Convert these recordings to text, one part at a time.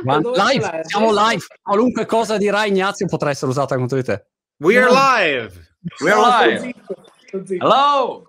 Live, siamo live. Qualunque cosa dirà Ignazio potrà essere usata contro di te. We are live. We are live. Hello.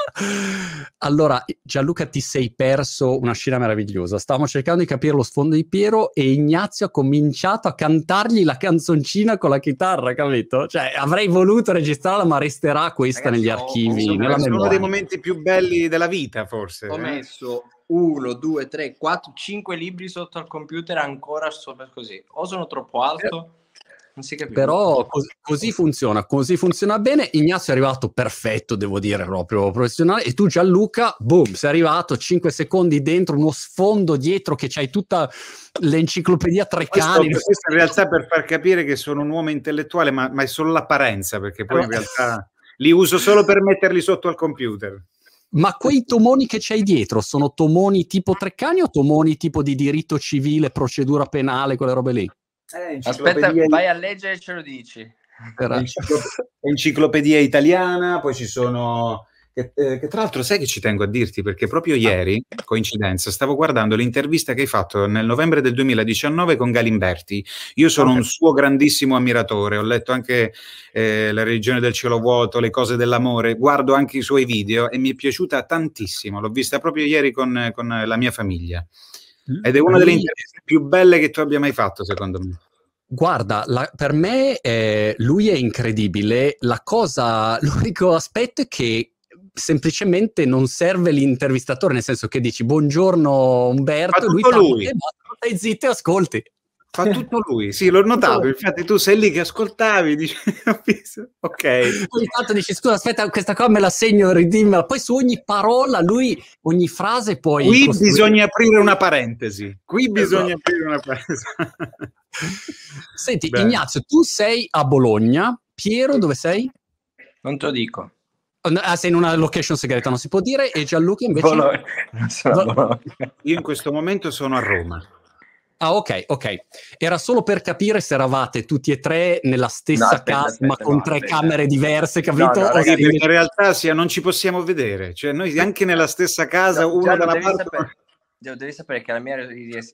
Allora, Gianluca, ti sei perso una scena meravigliosa. Stavamo cercando di capire lo sfondo di Piero e Ignazio ha cominciato a cantargli la canzoncina con la chitarra, capito? Cioè, avrei voluto registrarla, ma resterà questa Ragazzi, negli archivi. È uno memoria. dei momenti più belli della vita, forse. Ho eh. messo 1, 2, 3, 4, 5 libri sotto al computer ancora sopra così. O sono troppo alto, non si capisce. Però cos- così funziona, così funziona bene. Ignazio è arrivato perfetto, devo dire, proprio professionale. E tu, Gianluca, boom, sei arrivato 5 secondi dentro, uno sfondo dietro che c'hai tutta l'enciclopedia Treccani. Questo, questo in realtà per far capire che sono un uomo intellettuale, ma, ma è solo l'apparenza, perché poi in Allora- realtà li uso solo per metterli sotto al computer. Ma quei tomoni che c'hai dietro sono tomoni tipo Treccani o tomoni tipo di diritto civile, procedura penale, quelle robe lì? Aspetta, vai a leggere e ce lo dici. Enciclopedia italiana, poi ci sono... Che, eh, che tra l'altro sai che ci tengo a dirti perché proprio ieri, coincidenza, stavo guardando l'intervista che hai fatto nel novembre del 2019 con Galimberti. Io sono un suo grandissimo ammiratore, ho letto anche eh, La religione del cielo vuoto, Le cose dell'amore, guardo anche i suoi video e mi è piaciuta tantissimo. L'ho vista proprio ieri con, con la mia famiglia. Ed è una delle interviste più belle che tu abbia mai fatto, secondo me. Guarda, la- per me eh, lui è incredibile. La cosa, l'unico aspetto è che semplicemente non serve l'intervistatore, nel senso che dici buongiorno Umberto, Fa e lui, lui. e basta, stai zitto e ascolti. Fa tutto lui, sì, l'ho notato. Infatti, tu sei lì che ascoltavi, dici, ok. Ogni tanto dici scusa, aspetta, questa qua me la segno, ridimmela. Poi su ogni parola, lui, ogni frase poi... Qui costruisce- bisogna aprire una parentesi. Qui bisogna Esatto. aprire una parentesi. Senti, Bene. Ignazio, tu sei a Bologna. Piero, dove sei? Non te lo dico. Ah, sei in una location segreta, non si può dire. E Gianluca invece... Bologna. Bologna. Io in questo momento sono a Roma. Ah, ok, ok. Era solo per capire se eravate tutti e tre nella stessa No, aspetta, casa, aspetta, ma con no, tre aspetta. camere diverse, capito? No, no, O ragazzi, in realtà sia, non ci possiamo vedere. Cioè, noi anche nella stessa casa, Gianlu, dalla devi parte... sapere- devi sapere che la mia,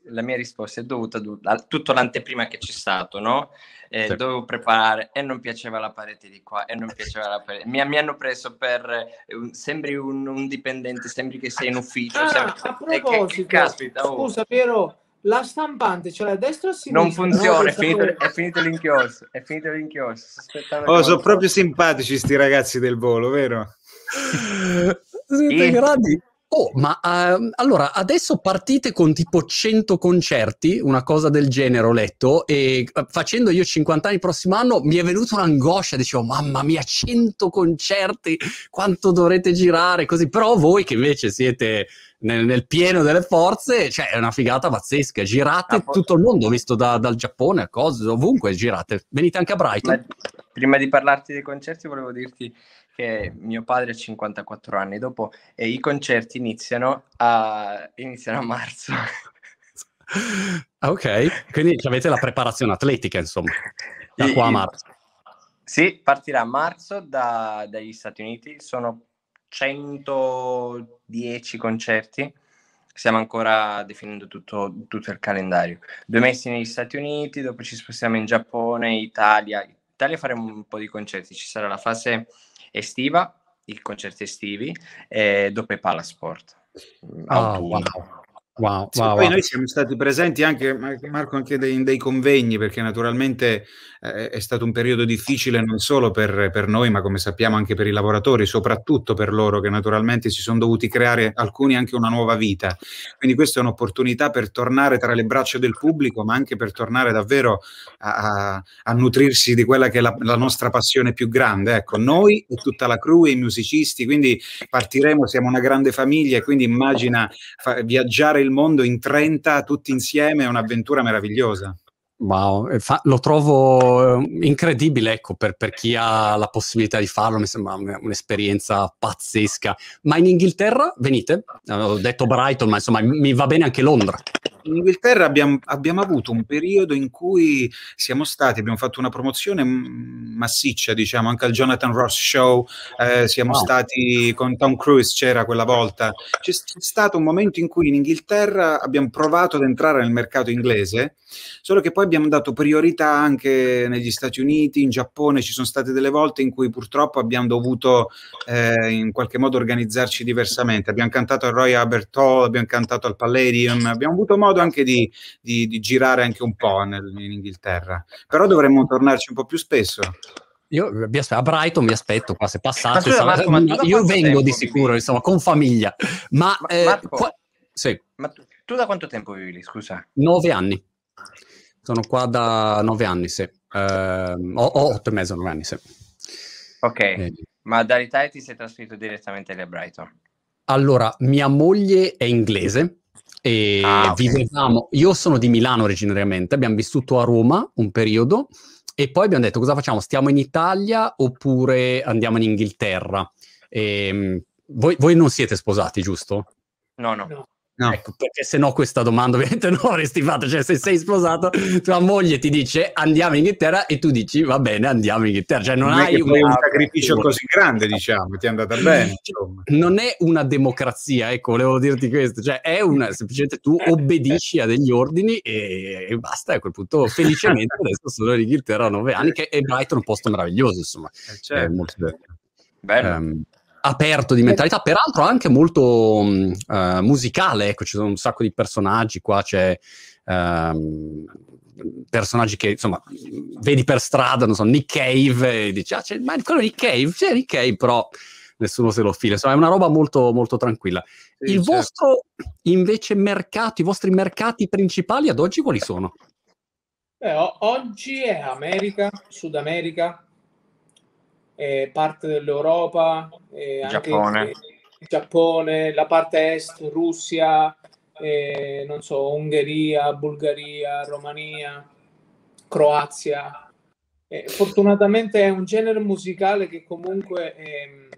la mia risposta è dovuta a tutto l'anteprima che c'è stato, no? Eh, Sì. Dovevo preparare e non piaceva la parete di qua e non piaceva la parete. Mi, mi hanno preso per eh, un- sembri un, un dipendente, sembri che sei in ufficio. Ah, sembri- a e che- che proposito, caspita, oh. scusa Piero, la stampante l'hai a destra o a sinistra? Non funziona, No, è, finito, è finito l'inchiostro. È finito l'inchiostro. Oh, che sono proprio simpatici sti ragazzi del volo, vero? Siete Sì. grandi. Oh, ma ehm, allora adesso partite con tipo 100 concerti, una cosa del genere ho letto, e eh, facendo io 50 anni il prossimo anno mi è venuta un'angoscia, dicevo mamma mia, 100 concerti, quanto dovrete girare, così, però voi che invece siete nel, nel pieno delle forze, cioè è una figata pazzesca, girate Ah, tutto il mondo, visto da- dal Giappone a cose, ovunque girate, venite anche a Brighton. Ma prima di parlarti dei concerti, volevo dirti che mio padre ha 54 anni dopo e i concerti iniziano a, iniziano a marzo. Ah, ok, quindi avete la preparazione atletica, insomma, da qua a marzo. Sì, partirà a marzo da- dagli Stati Uniti, sono 110 concerti, stiamo ancora definendo tutto, tutto il calendario. Due mesi negli Stati Uniti, dopo ci spostiamo in Giappone, Italia. Italia faremo un po' di concerti, ci sarà la fase estiva, i concerti estivi, e dopo i Palasport. Autunno. wow. Wow, Sì, wow, poi wow. noi siamo stati presenti anche, Ma- Marco, anche dei, in dei convegni, perché naturalmente eh, è stato un periodo difficile non solo per, per noi, ma come sappiamo anche per i lavoratori, soprattutto per loro che naturalmente si sono dovuti creare alcuni anche una nuova vita. Quindi questa è un'opportunità per tornare tra le braccia del pubblico, ma anche per tornare davvero a, a- a nutrirsi di quella che è la, la nostra passione più grande. Ecco, noi e tutta la crew i musicisti, quindi partiremo, siamo una grande famiglia, e quindi immagina fa- viaggiare il mondo in 30 tutti insieme è un'avventura meravigliosa. Wow, e fa- lo trovo eh, incredibile, ecco, per, per chi ha la possibilità di farlo, mi sembra un- un'esperienza pazzesca. Ma in Inghilterra venite? Eh, Ho detto Brighton, ma insomma mi va bene anche Londra. In Inghilterra abbiamo, abbiamo, avuto un periodo in cui siamo stati, abbiamo fatto una promozione massiccia, diciamo, anche al Jonathan Ross Show, eh, siamo wow. stati con Tom Cruise, c'era quella volta. C'è, stato un momento in cui in Inghilterra abbiamo provato ad entrare nel mercato inglese, solo che poi abbiamo dato priorità anche negli Stati Uniti, in Giappone, ci sono state delle volte in cui purtroppo abbiamo dovuto eh, in qualche modo organizzarci diversamente. Abbiamo cantato al Royal Albert Hall, abbiamo cantato al Palladium, abbiamo avuto modo anche di, di, di girare anche un po' nel, in Inghilterra, però dovremmo tornarci un po' più spesso. Io vi aspetto, a Brighton vi aspetto qua se passate. Scusa, Marco, io vengo di sicuro, vivi? insomma, con famiglia. Ma, ma eh, Marco, qua... sì. ma tu, tu, da quanto tempo vivi lì? Scusa. Nove anni. Sono qua da nove anni, sì. Eh, ho, ho otto e mezzo, nove anni, sì. Ok, eh. ma dall'Italia ti sei trasferito direttamente lì a Brighton? Allora, mia moglie è inglese e ah, okay. vivevamo, io sono di Milano originariamente, abbiamo vissuto a Roma un periodo e poi abbiamo detto cosa facciamo? Stiamo in Italia oppure andiamo in Inghilterra? E, ehm, voi, voi non siete sposati, giusto? No, no. no. No. Ecco, perché se no questa domanda ovviamente non avresti fatto, cioè se sei sposato, tua moglie ti dice andiamo in Inghilterra e tu dici va bene andiamo in Inghilterra, cioè non, non hai una... un sacrificio così grande diciamo, ti è andata bene. Insomma. Non è una democrazia, ecco, volevo dirti questo, cioè è una, semplicemente tu obbedisci a degli ordini e, e basta, a quel punto felicemente adesso sono in Inghilterra a nove anni che è Brighton un posto meraviglioso insomma, eh certo. è molto bello. bello. Um, aperto di mentalità, peraltro anche molto uh, musicale, ecco, ci sono un sacco di personaggi qua, c'è um, personaggi che insomma vedi per strada, non so, Nick Cave, e dici, ah, c'è, ma quello Nick Cave, c'è Nick Cave, però nessuno se lo fila, insomma è una roba molto, molto tranquilla. Sì, Il certo. vostro invece mercato, i vostri mercati principali ad oggi quali sono? Eh, oggi è America, Sud America, eh, parte dell'Europa, eh, Giappone. Anche, Giappone, la parte est, Russia, eh, non so, Ungheria, Bulgaria, Romania, Croazia. Eh, fortunatamente è un genere musicale che comunque ehm,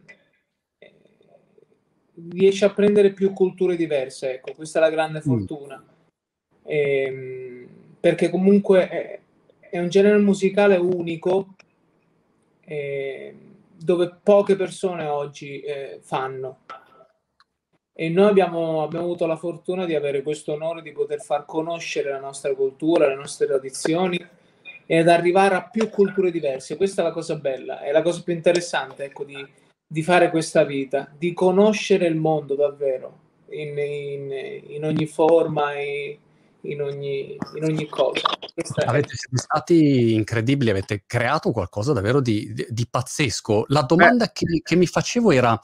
eh, riesce a prendere più culture diverse, ecco, questa è la grande mm. fortuna. Mm. Eh, perché comunque è, è, un genere musicale unico eh, dove poche persone oggi eh, fanno. E noi abbiamo, abbiamo, avuto la fortuna di avere questo onore di poter far conoscere la nostra cultura, le nostre tradizioni e ad arrivare a più culture diverse. Questa è la cosa bella, è la cosa più interessante ecco, di, di fare questa vita, di conoscere il mondo davvero in, in, in ogni forma e in ogni, in ogni cosa. Questa avete siete stati incredibili, avete creato qualcosa davvero di, di, di pazzesco. La domanda eh. che, che, mi facevo era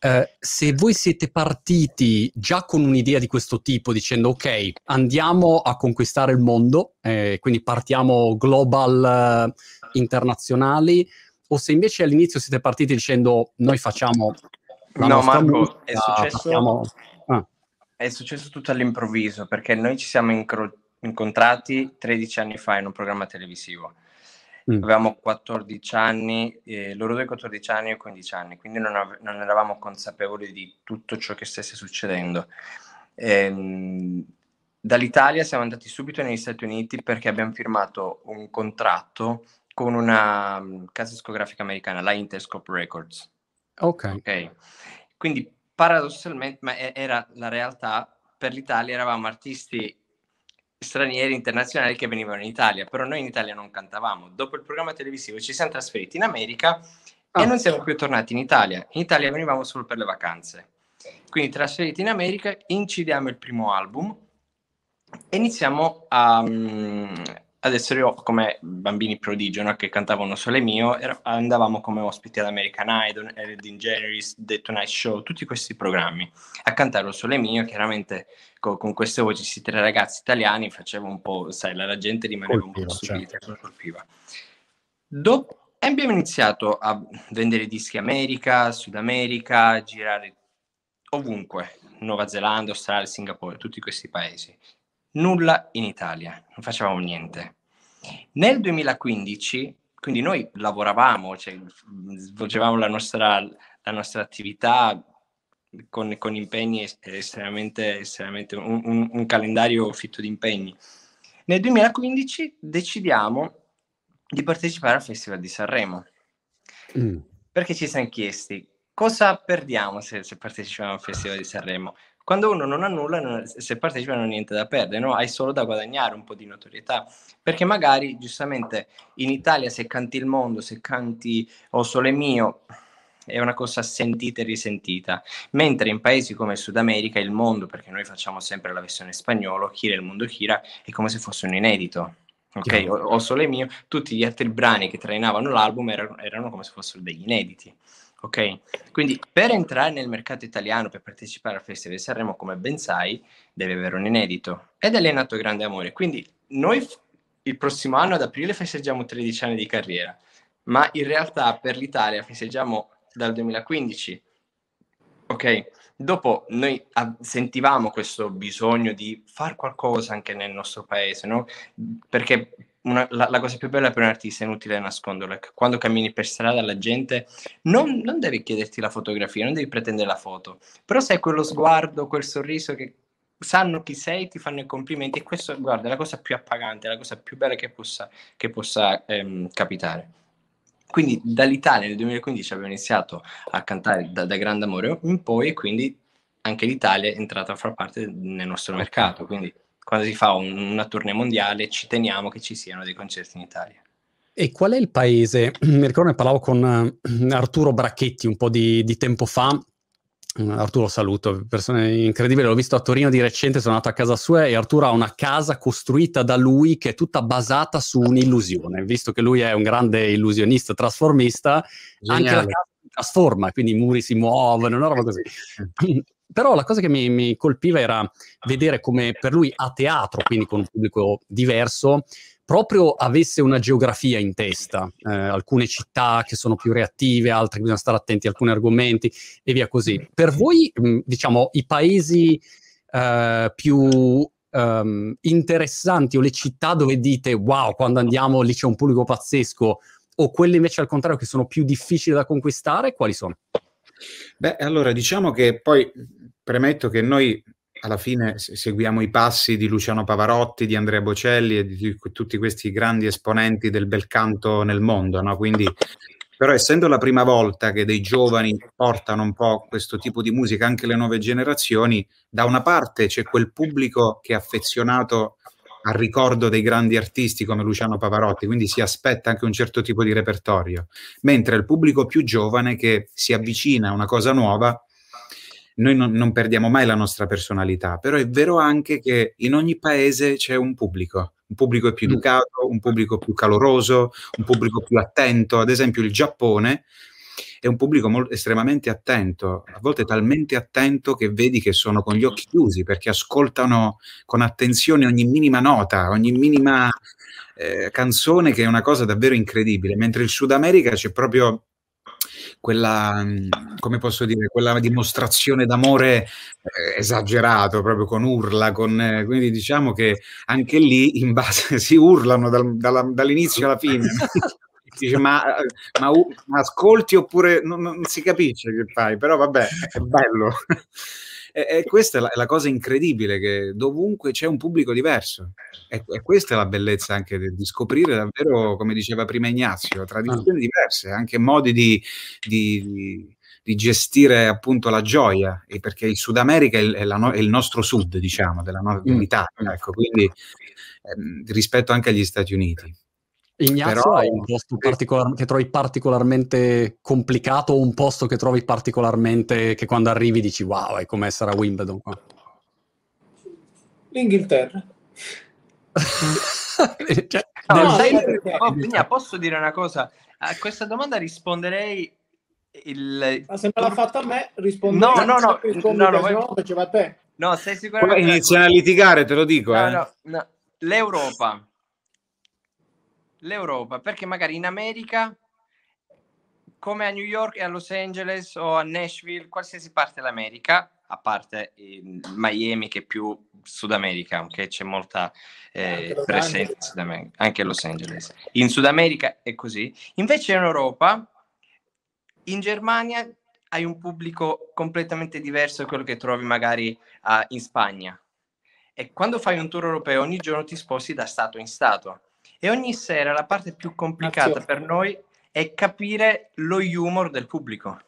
eh, se voi siete partiti già con un'idea di questo tipo, dicendo ok, andiamo a conquistare il mondo, eh, quindi partiamo global eh, internazionali, o se invece all'inizio siete partiti dicendo noi facciamo... no, Marco, musica, è successo... Facciamo è successo tutto all'improvviso perché noi ci siamo incro- incontrati 13 anni fa in un programma televisivo. Mm. Avevamo 14 anni, eh, loro due 14 anni e 15 anni, quindi non, ave- non, eravamo consapevoli di tutto ciò che stesse succedendo. Ehm, dall'Italia siamo andati subito negli Stati Uniti perché abbiamo firmato un contratto con una um, casa discografica americana, la Interscope Records. Ok. okay. Quindi paradossalmente, ma era la realtà, per l'Italia eravamo artisti stranieri internazionali che venivano in Italia, però noi in Italia non cantavamo. Dopo il programma televisivo ci siamo trasferiti in America ah. e non siamo più tornati in Italia. In Italia venivamo solo per le vacanze. Quindi trasferiti in America, incidiamo il primo album e iniziamo a, um, adesso io come bambini prodigio no? che cantavano Sole Mio era, andavamo come ospiti ad American Idol, Ellen Generis, The Tonight Show tutti questi programmi a cantare Sole Mio chiaramente co- con queste voci questi tre ragazzi italiani faceva un po' sai la gente rimaneva colpiva, un po' stupita certo. colpiva dopo abbiamo iniziato a vendere dischi America, Sud America, a girare ovunque, Nuova Zelanda, Australia, Singapore, tutti questi paesi nulla in Italia, non facevamo niente. Nel 2015, quindi noi lavoravamo, cioè, svolgevamo la nostra, la nostra attività con, con impegni estremamente, estremamente un, un, un calendario fitto di impegni. Nel 2015 decidiamo di partecipare al Festival di Sanremo. Mm. Perché ci siamo chiesti cosa perdiamo se, se, partecipiamo al Festival di Sanremo? Quando uno non ha nulla, non, se partecipa non ha niente da perdere, no? hai solo da guadagnare un po' di notorietà. Perché magari, giustamente, in Italia se canti il mondo, se canti O Sole Mio, è una cosa sentita e risentita, mentre in paesi come Sud America il mondo, perché noi facciamo sempre la versione spagnolo, Kira il mondo Kira, è come se fosse un inedito. Ok, o, o Sole Mio, tutti gli altri brani che trainavano l'album erano, erano come se fossero degli inediti. Ok, quindi per entrare nel mercato italiano, per partecipare al Festival di Sanremo, come ben sai, deve avere un inedito. Ed è nato grande amore. Quindi noi il prossimo anno ad aprile festeggiamo 13 anni di carriera, ma in realtà per l'Italia festeggiamo dal 2015. Ok, dopo noi sentivamo questo bisogno di fare qualcosa anche nel nostro paese, no? Perché una, la, la, cosa più bella per un artista è inutile nasconderla. Quando cammini per strada la gente non, non devi chiederti la fotografia, non devi pretendere la foto, però sai quello sguardo, quel sorriso che sanno chi sei, ti fanno i complimenti e questo, guarda, è la cosa più appagante, la cosa più bella che possa, che possa ehm, capitare. Quindi dall'Italia nel 2015 abbiamo iniziato a cantare da, da grande amore in poi e quindi anche l'Italia è entrata a far parte nel nostro mercato. Quindi quando si fa un, una tournée mondiale ci teniamo che ci siano dei concerti in Italia. E qual è il paese? Mi ricordo ne parlavo con uh, Arturo Bracchetti un po' di, di tempo fa, Arturo saluto, persona incredibile, l'ho visto a Torino di recente, sono andato a casa sua e Arturo ha una casa costruita da lui che è tutta basata su un'illusione, visto che lui è un grande illusionista, trasformista, Geniale. anche la casa si trasforma, quindi i muri si muovono, una roba così. Però la cosa che mi, mi colpiva era vedere come per lui a teatro, quindi con un pubblico diverso, proprio avesse una geografia in testa, eh, alcune città che sono più reattive, altre che bisogna stare attenti a alcuni argomenti e via così. Per voi, mm, diciamo, i paesi eh, più um, interessanti o le città dove dite wow, quando andiamo lì c'è un pubblico pazzesco, o quelle invece al contrario che sono più difficili da conquistare, quali sono? Beh, allora diciamo che poi premetto che noi alla fine seguiamo i passi di Luciano Pavarotti, di Andrea Bocelli e di tutti questi grandi esponenti del bel canto nel mondo, no? Quindi, però essendo la prima volta che dei giovani portano un po' questo tipo di musica anche le nuove generazioni, da una parte c'è quel pubblico che è affezionato al ricordo dei grandi artisti come Luciano Pavarotti, quindi si aspetta anche un certo tipo di repertorio, mentre il pubblico più giovane che si avvicina a una cosa nuova noi non, non, perdiamo mai la nostra personalità, però è vero anche che in ogni paese c'è un pubblico, un pubblico più mm. educato, un pubblico più caloroso, un pubblico più attento. Ad esempio il Giappone è un pubblico molto, estremamente attento, a volte talmente attento che vedi che sono con gli occhi chiusi perché ascoltano con attenzione ogni minima nota, ogni minima eh, canzone che è una cosa davvero incredibile, mentre il Sud America c'è proprio quella, come posso dire, quella dimostrazione d'amore eh, esagerato, proprio con urla, con, eh, quindi diciamo che anche lì in base si urlano dal, dalla, dall'inizio alla fine. Dice, ma, ma, ma, ascolti oppure non, non, si capisce che fai, però vabbè, è bello. E, e questa è la, la, cosa incredibile, che dovunque c'è un pubblico diverso. E, e questa è la bellezza anche di, di, scoprire davvero, come diceva prima Ignazio, tradizioni diverse, anche modi di, di di gestire appunto la gioia, perché il Sud America è, il, è, la, è il nostro sud, diciamo, della, mm. dell'Italia, ecco, quindi ehm, rispetto anche agli Stati Uniti. Ignazio, Però, hai un posto particolar- che trovi particolarmente complicato o un posto che trovi particolarmente che quando arrivi dici wow, è come essere a Wimbledon qua? L'Inghilterra. cioè, no, dai, oh, posso dire una cosa? A questa domanda risponderei il... Ma se me l'ha fatta a me, rispondo. No, no, no, no, no, no, faceva a te. No, sei sicuramente... Poi iniziano a litigare, te lo dico. No, eh. no, no. L'Europa l'Europa, perché magari in America, come a New York e a Los Angeles o a Nashville, qualsiasi parte dell'America, a parte Miami che è più Sud America, ok? C'è molta eh, presenza in Sud America, anche Los Angeles. In Sud America è così. Invece in Europa, in Germania hai un pubblico completamente diverso da quello che trovi magari uh, in Spagna. E quando fai un tour europeo, ogni giorno ti sposti da stato in stato. E ogni sera la parte più complicata per noi è capire lo humor del pubblico.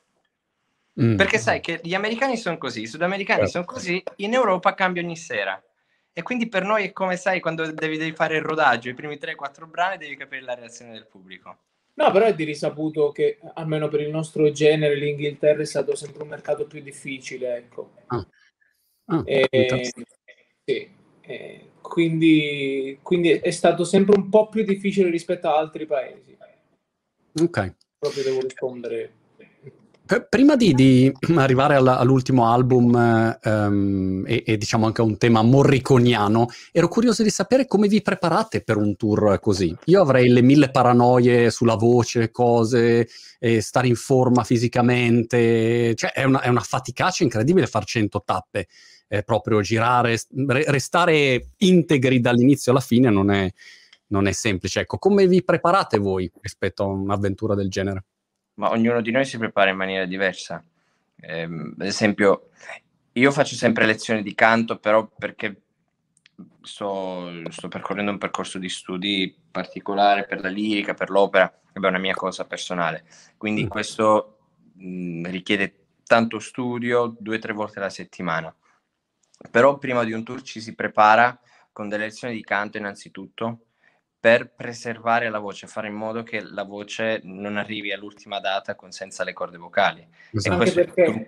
Mm. Perché sai che gli americani sono così, i sudamericani certo. sono così, in Europa cambia ogni sera. E quindi per noi è come sai quando devi, devi fare il rodaggio, i primi 3-4 brani devi capire la reazione del pubblico. No, però è di risaputo che almeno per il nostro genere l'Inghilterra è stato sempre un mercato più difficile, ecco. Ah. Ah, e, sì, e quindi, quindi è stato sempre un po' più difficile rispetto ad altri paesi. Ok. Proprio devo rispondere Prima di, di arrivare alla, all'ultimo album um, e, e, diciamo anche a un tema morriconiano, ero curioso di sapere come vi preparate per un tour così. Io avrei le mille paranoie sulla voce, cose, stare in forma fisicamente, cioè è una, è una faticaccia incredibile far 100 tappe, eh, proprio girare, re, restare integri dall'inizio alla fine non è, non è semplice. Ecco, come vi preparate voi rispetto a un'avventura del genere? ma ognuno di noi si prepara in maniera diversa. Eh, ad esempio, io faccio sempre lezioni di canto, però perché sto, sto, percorrendo un percorso di studi particolare per la lirica, per l'opera, è una mia cosa personale. Quindi mm. questo mh, richiede tanto studio, due o tre volte alla settimana. Però prima di un tour ci si prepara con delle lezioni di canto innanzitutto, per preservare la voce, fare in modo che la voce non arrivi all'ultima data con, senza le corde vocali. Esatto. Anche perché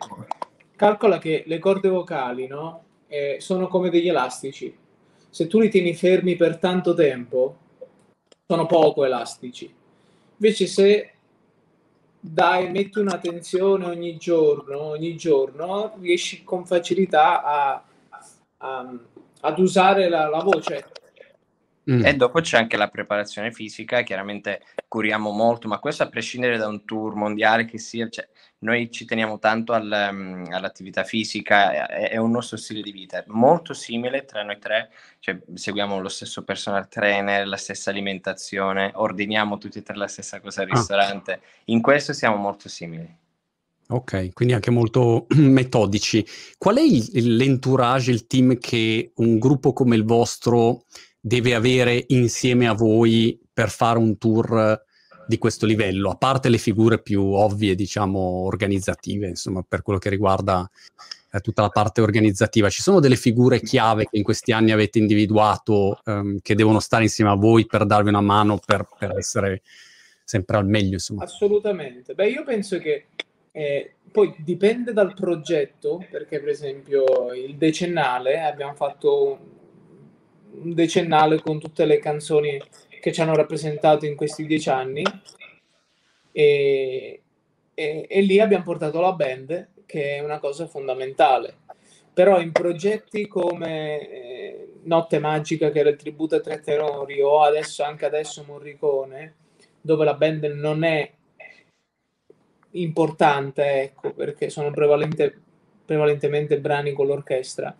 calcola che le corde vocali no, eh, sono come degli elastici. Se tu li tieni fermi per tanto tempo, sono poco elastici. Invece se dai, metti una tensione ogni giorno, ogni giorno riesci con facilità a, a, ad usare la, la voce Mm. E dopo c'è anche la preparazione fisica, chiaramente curiamo molto, ma questo a prescindere da un tour mondiale che sia, cioè, noi ci teniamo tanto al, um, all'attività fisica, è, è, un nostro stile di vita, molto simile tra noi tre, cioè, seguiamo lo stesso personal trainer, la stessa alimentazione, ordiniamo tutti e tre la stessa cosa al ah. ristorante, in questo siamo molto simili. Ok, quindi anche molto metodici. Qual è il, l'entourage, il team che un gruppo come il vostro deve avere insieme a voi per fare un tour di questo livello, a parte le figure più ovvie, diciamo, organizzative, insomma, per quello che riguarda eh, tutta la parte organizzativa. Ci sono delle figure chiave che in questi anni avete individuato, ehm, che devono stare insieme a voi per darvi una mano, per, per essere sempre al meglio, insomma. Assolutamente. Beh, io penso che eh, poi dipende dal progetto, perché per esempio il decennale abbiamo fatto un decennale con tutte le canzoni che ci hanno rappresentato in questi dieci anni. E, e, e, lì abbiamo portato la band che è una cosa fondamentale. Però in progetti come eh, Notte Magica che era il tributo a Tre Terrori o adesso anche adesso Morricone dove la band non è importante ecco perché sono prevalente, prevalentemente brani con l'orchestra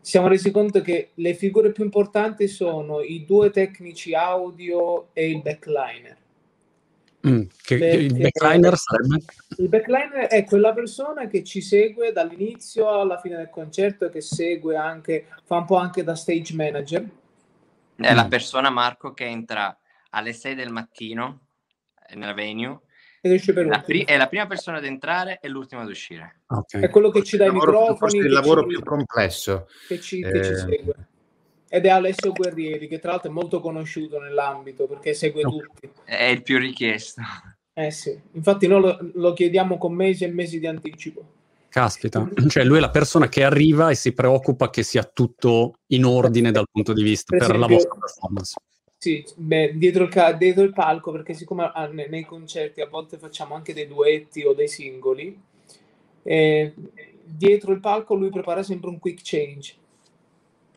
siamo resi conto che le figure più importanti sono i due tecnici audio e il backliner. Mm, che, il backliner sarebbe? Il backliner è quella persona che ci segue dall'inizio alla fine del concerto e che segue anche, fa un po' anche da stage manager. È mm. la persona, Marco, che entra alle 6 del mattino nella venue ed esce per la pri- è la prima persona ad entrare e l'ultima ad uscire. Okay. È quello che ci dà i microfoni. È il lavoro ci, più complesso. Che ci, eh... che ci, segue. Ed è Alessio Guerrieri, che tra l'altro è molto conosciuto nell'ambito perché segue okay. tutti. È il più richiesto. Eh sì, infatti noi lo, lo chiediamo con mesi e mesi di anticipo. Caspita, cioè lui è la persona che arriva e si preoccupa che sia tutto in ordine dal punto di vista per, per esempio, la vostra performance. Sì, beh, dietro, il, dietro il palco, perché siccome ah, nei concerti a volte facciamo anche dei duetti o dei singoli, eh, dietro il palco lui prepara sempre un quick change.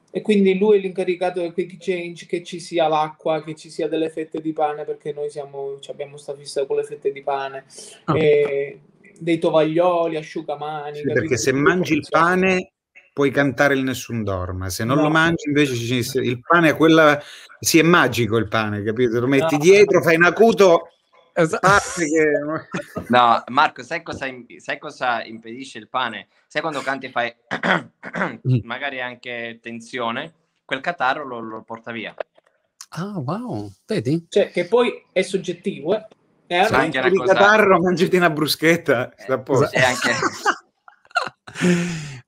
E quindi lui è l'incaricato del quick change, che ci sia l'acqua, che ci sia delle fette di pane, perché noi siamo, abbiamo sta fissa con le fette di pane, oh. eh, dei tovaglioli, asciugamani. Sì, perché se mangi il pane puoi cantare il Nessun Dorma, se non no. lo mangi invece il pane è quella, sì è magico il pane, capito? Lo metti no. dietro, fai un acuto Esatto. No, Marco, sai cosa, sai cosa, impedisce il pane? Sai quando canti e fai magari anche tensione? Quel catarro lo, lo, porta via. Ah, wow, vedi? Cioè, che poi è soggettivo, eh? È anche una cosa... catarro, mangiati una bruschetta. Eh, anche...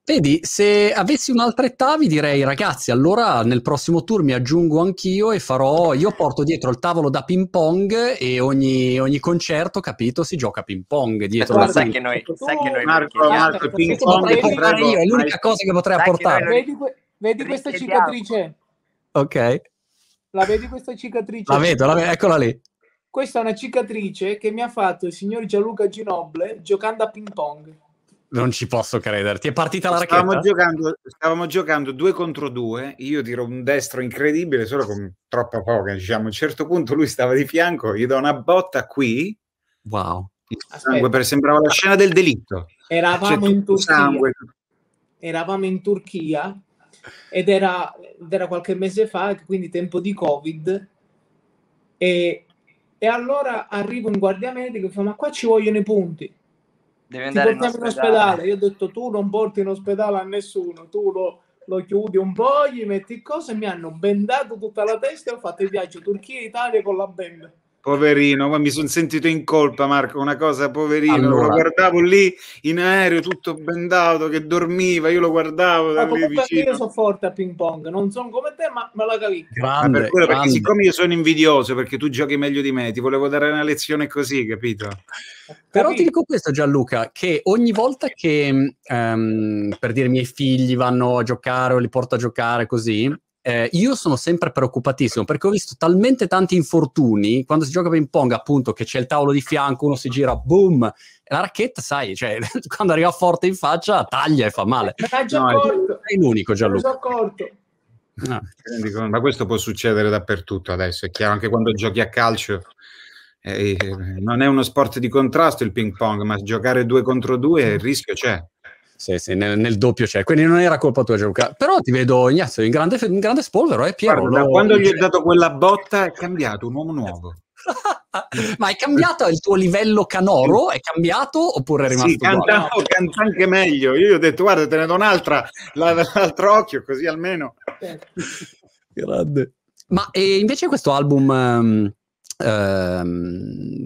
Vedi, se avessi un'altra età vi direi ragazzi, allora nel prossimo tour mi aggiungo anch'io e farò, io porto dietro il tavolo da ping pong e ogni, ogni concerto, capito, si gioca ping pong dietro la sai che noi, sai che noi Marco, Marco, ping pong io, è l'unica cosa che potrei apportare. Vedi, vedi questa cicatrice? Ok. La vedi questa cicatrice? La vedo, la vedo, eccola lì. Questa è una cicatrice che mi ha fatto il signor Gianluca Ginoble giocando a ping pong. Non ci posso credere. Ti è partita la stavamo racchetta? Giocando, stavamo giocando due contro due. Io tiro un destro incredibile, solo con troppa poca. Diciamo, a un certo punto lui stava di fianco, gli do una botta qui. Wow. Sangue, per, sembrava la scena del delitto. Eravamo in Turchia. Eravamo in Turchia ed era, ed era, qualche mese fa, quindi tempo di Covid. E, e allora arriva un guardia medico e fa: Ma qua ci vogliono i punti Devi andare in ospedale. in ospedale. Io ho detto tu non porti in ospedale a nessuno, tu lo, lo chiudi un po', gli metti cose e mi hanno bendato tutta la testa e ho fatto il viaggio Turchia-Italia con la benda. Poverino, ma mi sono sentito in colpa, Marco. Una cosa, poverino. Allora. Lo guardavo lì in aereo, tutto bendato, che dormiva. Io lo guardavo da lì vicino. Io sono forte a ping pong, non sono come te, ma me la capisco. Grande, per quello, perché siccome io sono invidioso perché tu giochi meglio di me, ti volevo dare una lezione così, capito? Però ti dico questo, Gianluca, che ogni volta che um, per dire i miei figli vanno a giocare o li porto a giocare così, eh, io sono sempre preoccupatissimo perché ho visto talmente tanti infortuni quando si gioca ping pong, appunto, che c'è il tavolo di fianco, uno si gira, boom, e la racchetta, sai, cioè, quando arriva forte in faccia, taglia e fa male. No, sei l'unico, Gianluca. No. Ma questo può succedere dappertutto adesso, è chiaro, anche quando giochi a calcio. Eh, non è uno sport di contrasto il ping pong, ma giocare due contro due il rischio c'è. Sì, sì, nel, nel, doppio c'è, quindi non era colpa tua Gianluca. Però ti vedo Ignazio in grande, in grande spolvero, eh Piero? Guarda, lo... quando gli ho dato quella botta è cambiato, un uomo nuovo. Ma è cambiato il tuo livello canoro? È cambiato oppure è rimasto sì, canta, no, canta anche meglio. Io gli ho detto guarda te ne do un'altra, l'altro occhio così almeno. Grande. Ma e invece questo album... Um, ehm,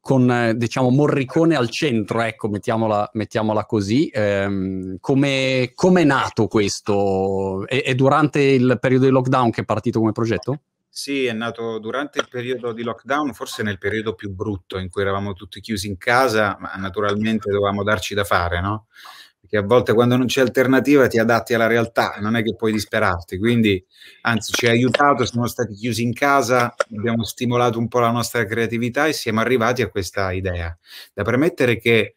con diciamo Morricone al centro, ecco, mettiamola, mettiamola così. Ehm, come è nato questo? È, è, durante il periodo di lockdown che è partito come progetto? Sì, è nato durante il periodo di lockdown, forse nel periodo più brutto in cui eravamo tutti chiusi in casa, ma naturalmente dovevamo darci da fare, no? Perché a volte quando non c'è alternativa ti adatti alla realtà, non è che puoi disperarti, quindi anzi ci ha aiutato, siamo stati chiusi in casa, abbiamo stimolato un po' la nostra creatività e siamo arrivati a questa idea, da premettere che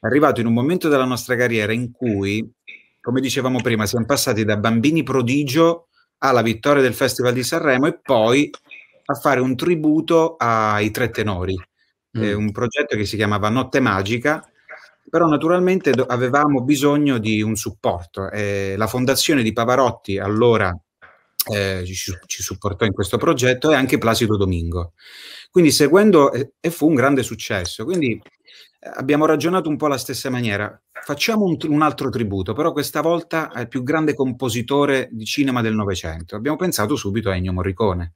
è arrivato in un momento della nostra carriera in cui, come dicevamo prima, siamo passati da bambini prodigio alla vittoria del Festival di Sanremo e poi a fare un tributo ai tre tenori, mm. eh, un progetto che si chiamava Notte Magica, però naturalmente do- avevamo bisogno di un supporto. Eh, la fondazione di Pavarotti allora eh, ci, ci, supportò in questo progetto e anche Placido Domingo. Quindi seguendo, eh, e fu un grande successo. Quindi eh, abbiamo ragionato un po' alla stessa maniera. Facciamo un, un, altro tributo, però questa volta al più grande compositore di cinema del Novecento. Abbiamo pensato subito a Ennio Morricone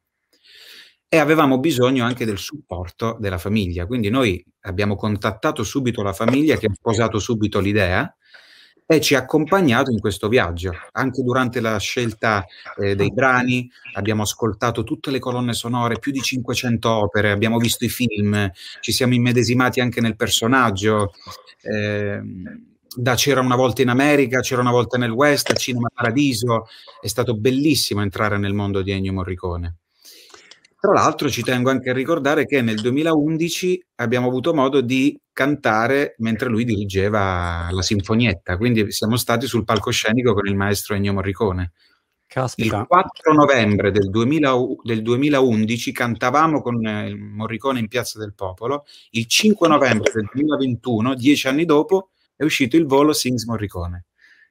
e avevamo bisogno anche del supporto della famiglia. Quindi noi abbiamo contattato subito la famiglia che ha sposato subito l'idea e ci ha accompagnato in questo viaggio. Anche durante la scelta eh, dei brani abbiamo ascoltato tutte le colonne sonore, più di 500 opere, abbiamo visto i film, ci siamo immedesimati anche nel personaggio. Eh, da C'era una volta in America, C'era una volta nel West, Cinema Paradiso, è stato bellissimo entrare nel mondo di Ennio Morricone. Tra l'altro ci tengo anche a ricordare che nel 2011 abbiamo avuto modo di cantare mentre lui dirigeva la sinfonietta, quindi siamo stati sul palcoscenico con il maestro Ennio Morricone. Caspita. Il 4 novembre del, 2000, del 2011 cantavamo con il Morricone in Piazza del Popolo, il 5 novembre del 2021, dieci anni dopo, è uscito il volo Sings Morricone.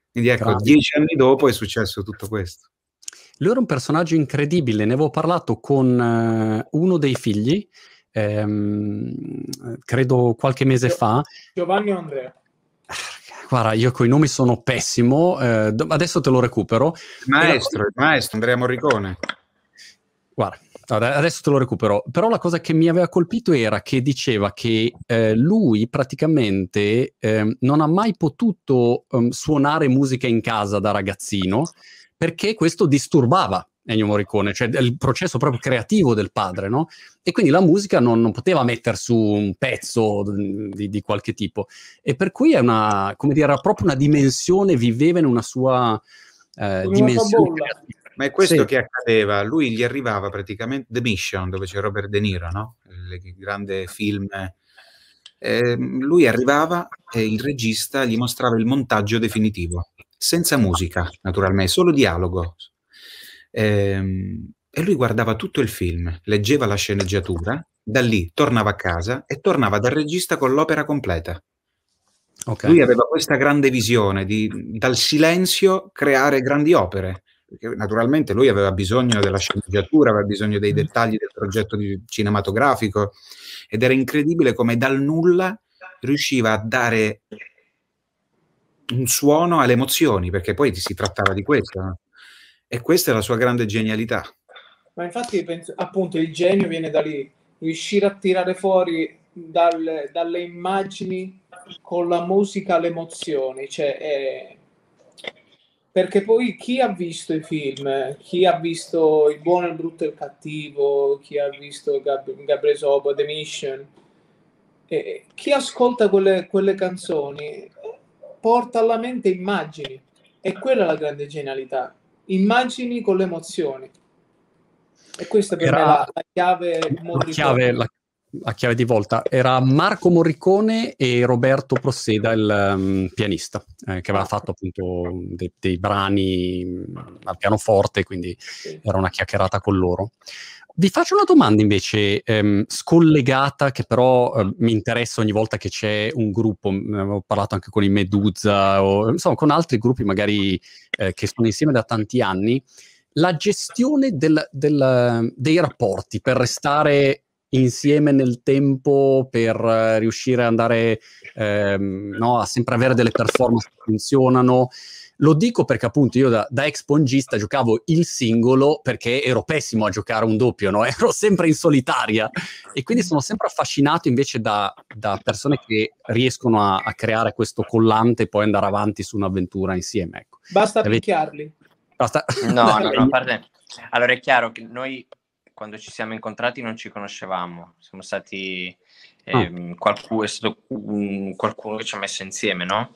Quindi ecco, Grazie. dieci anni dopo è successo tutto questo. Lui era un personaggio incredibile, ne avevo parlato con uh, uno dei figli ehm, credo qualche mese fa. Giovanni o Andrea? Guarda, io con i nomi sono pessimo, eh, adesso te lo recupero. Maestro, il maestro Andrea Morricone. Guarda, adesso te lo recupero. Però la cosa che mi aveva colpito era che diceva che eh, lui praticamente eh, non ha mai potuto um, suonare musica in casa da ragazzino perché questo disturbava Ennio Morricone, cioè il processo proprio creativo del padre, no? E quindi la musica non, non poteva mettere su un pezzo di, di, qualche tipo. E per cui è una, come dire, era proprio una dimensione, viveva in una sua eh, dimensione. Ma è questo sì. che accadeva, lui gli arrivava praticamente The Mission, dove c'è Robert De Niro, no? Il grande film. Eh, lui arrivava e il regista gli mostrava il montaggio definitivo, senza musica, naturalmente, solo dialogo. Eh, e lui guardava tutto il film, leggeva la sceneggiatura, da lì tornava a casa e tornava dal regista con l'opera completa. Okay. Lui aveva questa grande visione di dal silenzio creare grandi opere perché naturalmente lui aveva bisogno della sceneggiatura, aveva bisogno dei dettagli del progetto cinematografico ed era incredibile come dal nulla riusciva a dare un suono alle emozioni, perché poi si trattava di questo. No? E questa è la sua grande genialità. Ma infatti penso, appunto il genio viene da lì, riuscire a tirare fuori dal, dalle immagini con la musica le emozioni, cioè è, perché poi chi ha visto i film, chi ha visto Il buono, il brutto e il cattivo, chi ha visto Gab- Gabriele Sobo, The Mission, eh, chi ascolta quelle, quelle canzoni porta alla mente immagini. E quella è la grande genialità, immagini con le emozioni. E questa per Era me la, la chiave, la chiave, la, a chiave di volta. Era Marco Morricone e Roberto Prosseda, il um, pianista, eh, che aveva fatto appunto dei, dei brani mm, al pianoforte, quindi era una chiacchierata con loro. Vi faccio una domanda invece ehm, scollegata, che però eh, mi interessa ogni volta che c'è un gruppo, ho parlato anche con i Medusa o insomma con altri gruppi magari eh, che sono insieme da tanti anni, la gestione del, del, dei rapporti per restare insieme nel tempo per riuscire ad andare ehm, no, a sempre avere delle performance che funzionano. Lo dico perché appunto io da, da ex pongista giocavo il singolo perché ero pessimo a giocare un doppio, no? ero sempre in solitaria e quindi sono sempre affascinato invece da, da persone che riescono a, a, creare questo collante e poi andare avanti su un'avventura insieme. Ecco. Basta Avete... picchiarli. Basta... No, no, no, parte... Allora è chiaro che noi quando ci siamo incontrati non ci conoscevamo, siamo stati, eh, qualcuno, è stato um, qualcuno che ci ha messo insieme, no?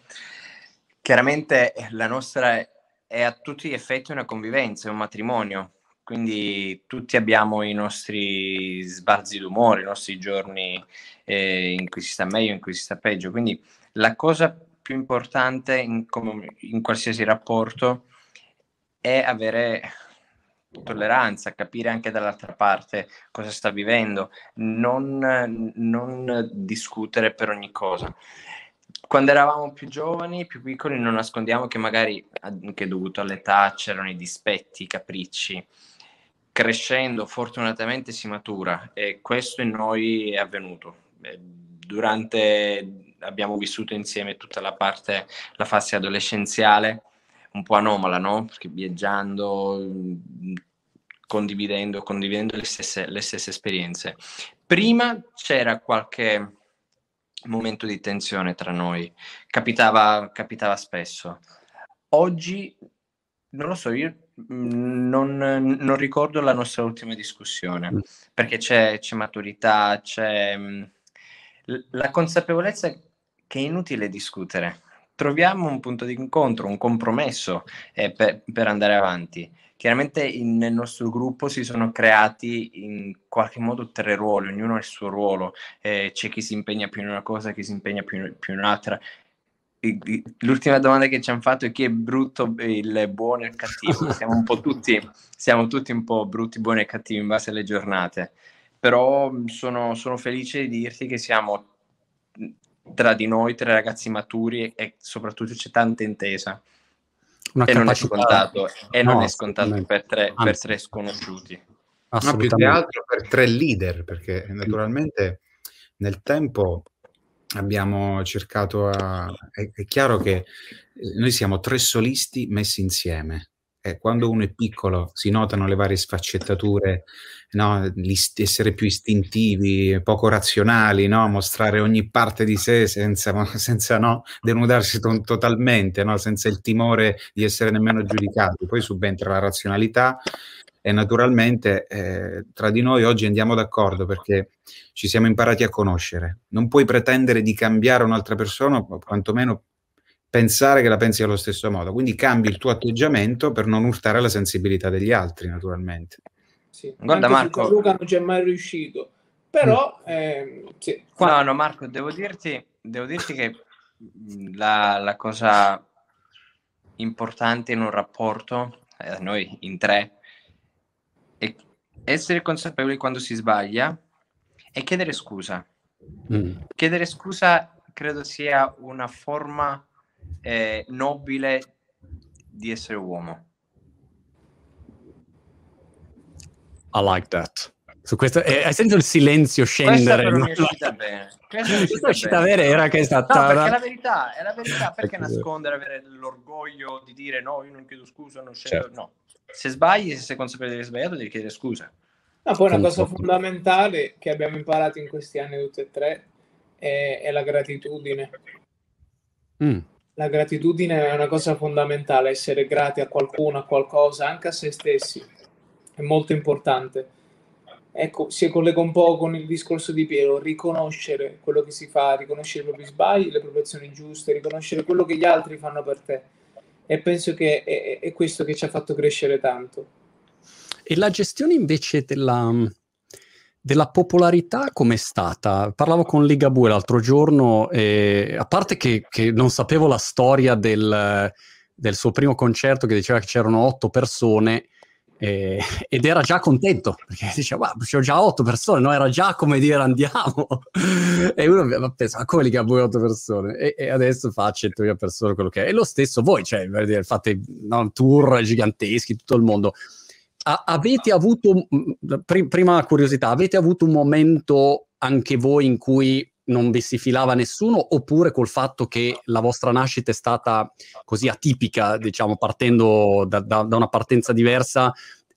Chiaramente la nostra è a tutti gli effetti una convivenza, è un matrimonio, quindi tutti abbiamo i nostri sbalzi d'umore, i nostri giorni eh, in cui si sta meglio, in cui si sta peggio, quindi la cosa più importante in, in qualsiasi rapporto è avere tolleranza, capire anche dall'altra parte cosa sta vivendo, non, non discutere per ogni cosa. Quando eravamo più giovani, più piccoli, non nascondiamo che magari, anche dovuto all'età, c'erano i dispetti, i capricci. Crescendo, fortunatamente si matura e questo in noi è avvenuto. Durante, abbiamo vissuto insieme tutta la parte, la fase adolescenziale, un po' anomala, no? Perché viaggiando, condividendo, condividendo le, stesse, le stesse esperienze. Prima c'era qualche momento di tensione tra noi, capitava, capitava spesso. Oggi, non lo so, io mm, non, non ricordo la nostra ultima discussione, mm. perché c'è, c'è maturità, c'è mm, la consapevolezza che è inutile discutere troviamo un punto di incontro, un compromesso eh, per, per, andare avanti. Chiaramente in, nel nostro gruppo si sono creati in qualche modo tre ruoli, ognuno ha il suo ruolo, eh, c'è chi si impegna più in una cosa, chi si impegna più, più in un'altra. L'ultima domanda che ci hanno fatto è chi è brutto, il buono e il cattivo. Siamo un po' tutti, siamo tutti un po' brutti, buoni e cattivi in base alle giornate. Però sono, sono felice di dirti che siamo tra di noi, tre ragazzi maturi e soprattutto c'è tanta intesa. Una e non è scontato, e no, non è scontato per tre, per tre sconosciuti. No, più che altro per tre leader, perché naturalmente nel tempo abbiamo cercato a... È, è chiaro che noi siamo tre solisti messi insieme eh, quando uno è piccolo si notano le varie sfaccettature, no? essere più istintivi, poco razionali, no? mostrare ogni parte di sé senza, senza no? denudarsi to- totalmente, senza il timore di essere nemmeno giudicati. Poi subentra la razionalità e naturalmente eh, tra di noi oggi andiamo d'accordo perché ci siamo imparati a conoscere. Non puoi pretendere di cambiare un'altra persona, quantomeno pensare che la pensi allo stesso modo. Quindi cambi il tuo atteggiamento per non urtare la sensibilità degli altri, naturalmente. Sì. Guarda Marco, Luca non c'è mai riuscito, però mm. eh, sì. no, no, Marco, devo dirti, devo dirti che mm, la, la, cosa importante in un rapporto, eh, noi in tre, è essere consapevoli quando si sbaglia e chiedere scusa. Mm. Chiedere scusa credo sia una forma eh, nobile di essere uomo. I like that. Su questo, eh, hai sentito il silenzio scendere? Questa è uscita bene. Questa è uscita bene, era che è stata... No, perché è la verità, è la verità. Perché nascondere, avere l'orgoglio di dire no, io non chiedo scusa, non scendo... Certo. No, se sbagli, se sei consapevole di aver sbagliato, devi chiedere scusa. No, poi una cosa fondamentale che abbiamo imparato in questi anni tutti e tre è, è la gratitudine. Mm la gratitudine è una cosa fondamentale, essere grati a qualcuno, a qualcosa, anche a se stessi, è molto importante. Ecco, si collega un po' con il discorso di Piero, riconoscere quello che si fa, riconoscere i propri sbagli, le proprie azioni giuste, riconoscere quello che gli altri fanno per te. E penso che è, è questo che ci ha fatto crescere tanto. E la gestione invece della, della popolarità com'è stata? Parlavo con Ligabue l'altro giorno, e, a parte che, che, non sapevo la storia del, del, suo primo concerto che diceva che c'erano otto persone eh, ed era già contento perché diceva ma c'ho già otto persone, no? Era già come dire andiamo e uno pensa ma come Ligabue otto persone? E, e adesso fa 100.000 persone quello che è. E lo stesso voi, cioè fate no, tour giganteschi, tutto il mondo avete avuto, pr- prima curiosità, avete avuto un momento anche voi in cui non vi si filava nessuno oppure col fatto che la vostra nascita è stata così atipica, diciamo, partendo da, da, da una partenza diversa,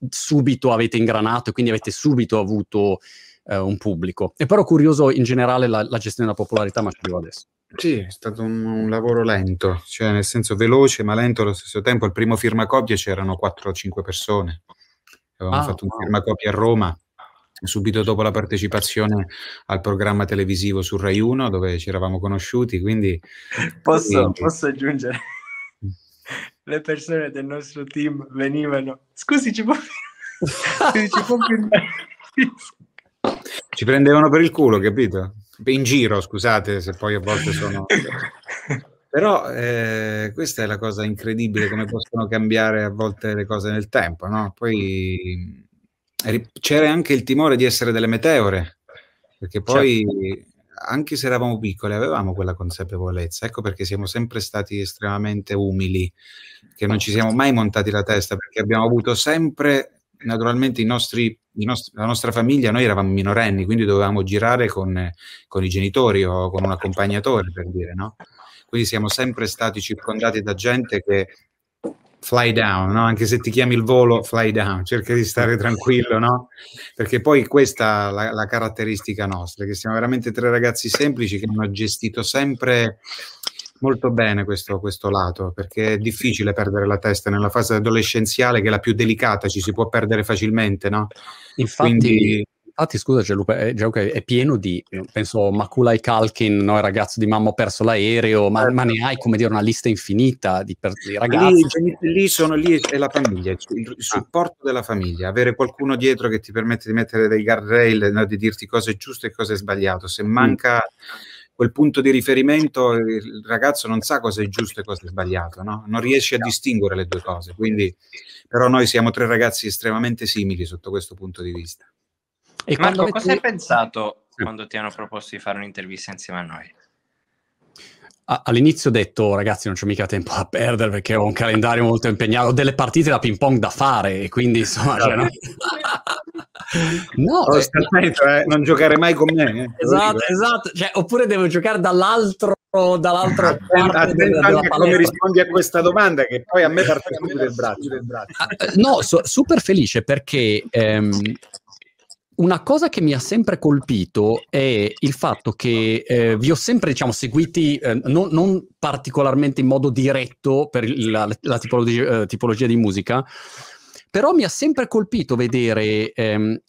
subito avete ingranato e quindi avete subito avuto eh, un pubblico. E però curioso in generale la, la gestione della popolarità, ma ci arrivo adesso. Sì, è stato un, un, lavoro lento, cioè nel senso veloce ma lento allo stesso tempo. Il primo firmacopie c'erano 4 o 5 persone. Avevamo ah, fatto un firmacopia a Roma subito dopo la partecipazione al programma televisivo su Rai 1 dove ci eravamo conosciuti, quindi... Posso, quindi... posso aggiungere? Le persone del nostro team venivano... Scusi, ci può... Scusi, ci può Ci prendevano per il culo, capito? In giro, scusate se poi a volte sono... Però eh, questa è la cosa incredibile, come possono cambiare a volte le cose nel tempo, no? Poi c'era anche il timore di essere delle meteore, perché poi certo. anche se eravamo piccoli avevamo quella consapevolezza, ecco perché siamo sempre stati estremamente umili, che non ci siamo mai montati la testa, perché abbiamo avuto sempre, naturalmente, nostri, nostri, la nostra famiglia, noi eravamo minorenni, quindi dovevamo girare con, con i genitori o con un accompagnatore, per dire, no? Quindi siamo sempre stati circondati da gente che fly down, no? anche se ti chiami il volo, fly down, cerca di stare tranquillo, no? Perché poi questa è la, la caratteristica nostra, che siamo veramente tre ragazzi semplici che hanno gestito sempre molto bene questo, questo, lato, perché è difficile perdere la testa nella fase adolescenziale, che è la più delicata, ci si può perdere facilmente, no? Infatti, Quindi, Infatti, scusa, Gianluca, è, è, pieno di, penso, Maculay Kalkin, no? il ragazzo di mamma ho perso l'aereo, ma, ma, ne hai, come dire, una lista infinita di, per, di ragazzi. Lì, lì, sono, lì è la famiglia, il, il ah. supporto della famiglia, avere qualcuno dietro che ti permette di mettere dei guardrail, no? di dirti cosa è giusto e cosa è sbagliato. Se mm. manca... Mm quel punto di riferimento il ragazzo non sa cosa è giusto e cosa è sbagliato, no? non riesce a distinguere le due cose. Quindi, però noi siamo tre ragazzi estremamente simili sotto questo punto di vista. E Marco, cosa hai pensato quando ti hanno proposto di fare un'intervista insieme a noi? All'inizio ho detto ragazzi non c'ho mica tempo da perdere perché ho un calendario molto impegnato, ho delle partite da ping pong da fare e quindi insomma... Cioè, no? no oh, eh, non giocare mai con me. Eh. Esatto, esatto. Cioè, oppure devo giocare dall'altro dall'altra parte attento della, della come rispondi a questa domanda che poi a me parte del braccio, del braccio. Ah, no, so, super felice perché ehm, una cosa che mi ha sempre colpito è il fatto che eh, vi ho sempre diciamo, seguiti eh, non, non, particolarmente in modo diretto per la, la tipologia, eh, tipologia, di musica, però mi ha sempre colpito vedere ehm,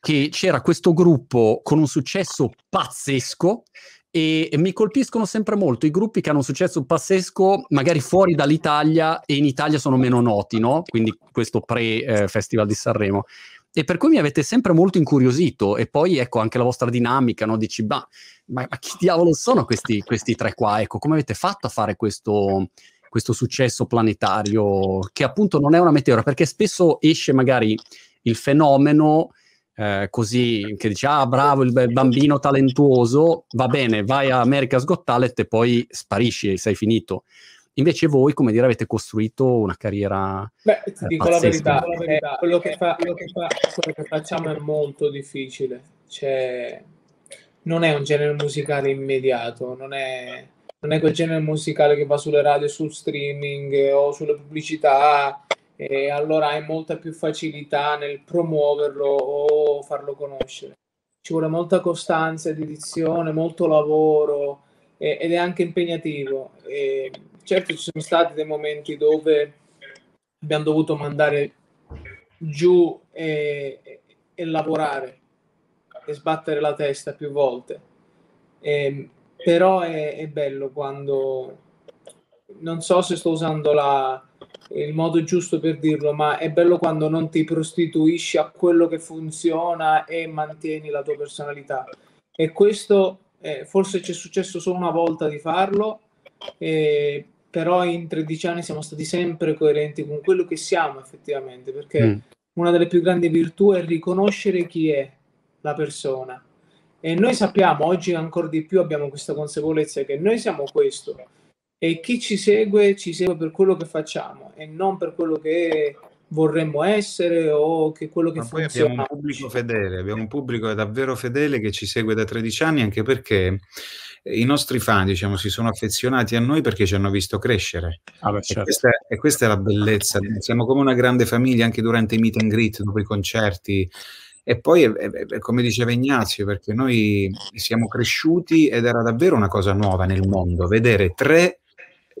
che c'era questo gruppo con un successo pazzesco e mi colpiscono sempre molto i gruppi che hanno un successo pazzesco magari fuori dall'Italia e in Italia sono meno noti, no? Quindi questo pre-Festival eh, di Sanremo e per cui mi avete sempre molto incuriosito e poi ecco anche la vostra dinamica, no? Dici, bah, ma, ma chi diavolo sono questi, questi, tre qua? Ecco, come avete fatto a fare questo, questo successo planetario che appunto non è una meteora, perché spesso esce magari il fenomeno eh, così che dice ah bravo il bambino talentuoso, va bene, vai a America's Got Talent e poi sparisci sei finito. Invece voi, come dire, avete costruito una carriera. Beh, ti dico la verità, la verità. Quello, che fa, quello, che fa, quello, che facciamo è molto difficile. Cioè, non è un genere musicale immediato, non è, non è quel genere musicale che va sulle radio, sul streaming o sulle pubblicità e allora hai molta più facilità nel promuoverlo o farlo conoscere. Ci vuole molta costanza, dedizione, molto lavoro ed è anche impegnativo. E certo ci sono stati dei momenti dove abbiamo dovuto mandare giù e, e lavorare e sbattere la testa più volte. E, però è, è, bello quando non so se sto usando la, il modo giusto per dirlo, ma è bello quando non ti prostituisci a quello che funziona e mantieni la tua personalità. E questo eh, forse ci è successo solo una volta di farlo, eh, però in 13 anni siamo stati sempre coerenti con quello che siamo effettivamente, perché mm. una delle più grandi virtù è riconoscere chi è la persona. E noi sappiamo, oggi ancora di più abbiamo questa consapevolezza che noi siamo questo e chi ci segue ci segue per quello che facciamo e non per quello che vorremmo essere o che quello che Ma funziona. Poi abbiamo un pubblico fedele, abbiamo un pubblico davvero fedele che ci segue da 13 anni anche perché i nostri fan, diciamo, si sono affezionati a noi perché ci hanno visto crescere. Ah beh, certo. e, questa, e, questa, è la bellezza. Siamo come una grande famiglia anche durante i meet and greet, dopo i concerti. E poi, è, è, è, come diceva Ignazio, perché noi siamo cresciuti ed era davvero una cosa nuova nel mondo vedere tre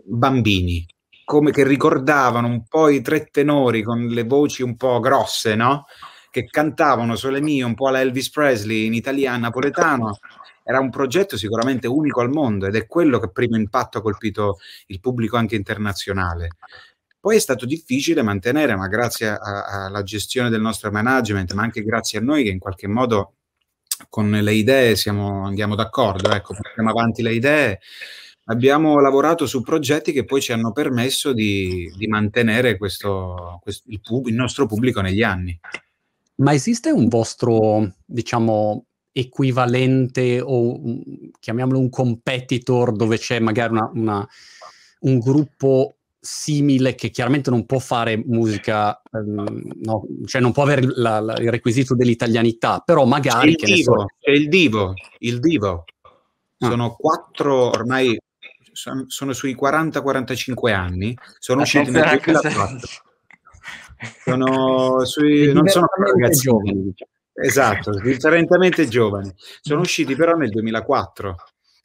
bambini come che ricordavano un po' i tre tenori con le voci un po' grosse, no? Che cantavano Sole mie un po' alla Elvis Presley in italiano napoletano era un progetto sicuramente unico al mondo ed è quello che primo impatto ha colpito il pubblico anche internazionale. Poi è stato difficile mantenere, ma grazie alla gestione del nostro management, ma anche grazie a noi che in qualche modo con le idee siamo, andiamo d'accordo, ecco, portiamo avanti le idee. Abbiamo lavorato su progetti che poi ci hanno permesso di, di mantenere questo, questo, il, pub, il nostro pubblico negli anni. Ma esiste un vostro, diciamo, equivalente o chiamiamolo un competitor dove c'è magari una, una, un gruppo simile che chiaramente non può fare musica, um, no, cioè non può avere la, la, il requisito dell'italianità, però magari... C'è il divo, so... c'è il divo, il divo. Ah. Sono quattro, ormai sono, sono sui 40-45 anni, sono usciti nel 2004. Sono sui, non sono ragazzi giovani. Diciamo. Esatto, differentemente giovani. Sono usciti però nel 2004.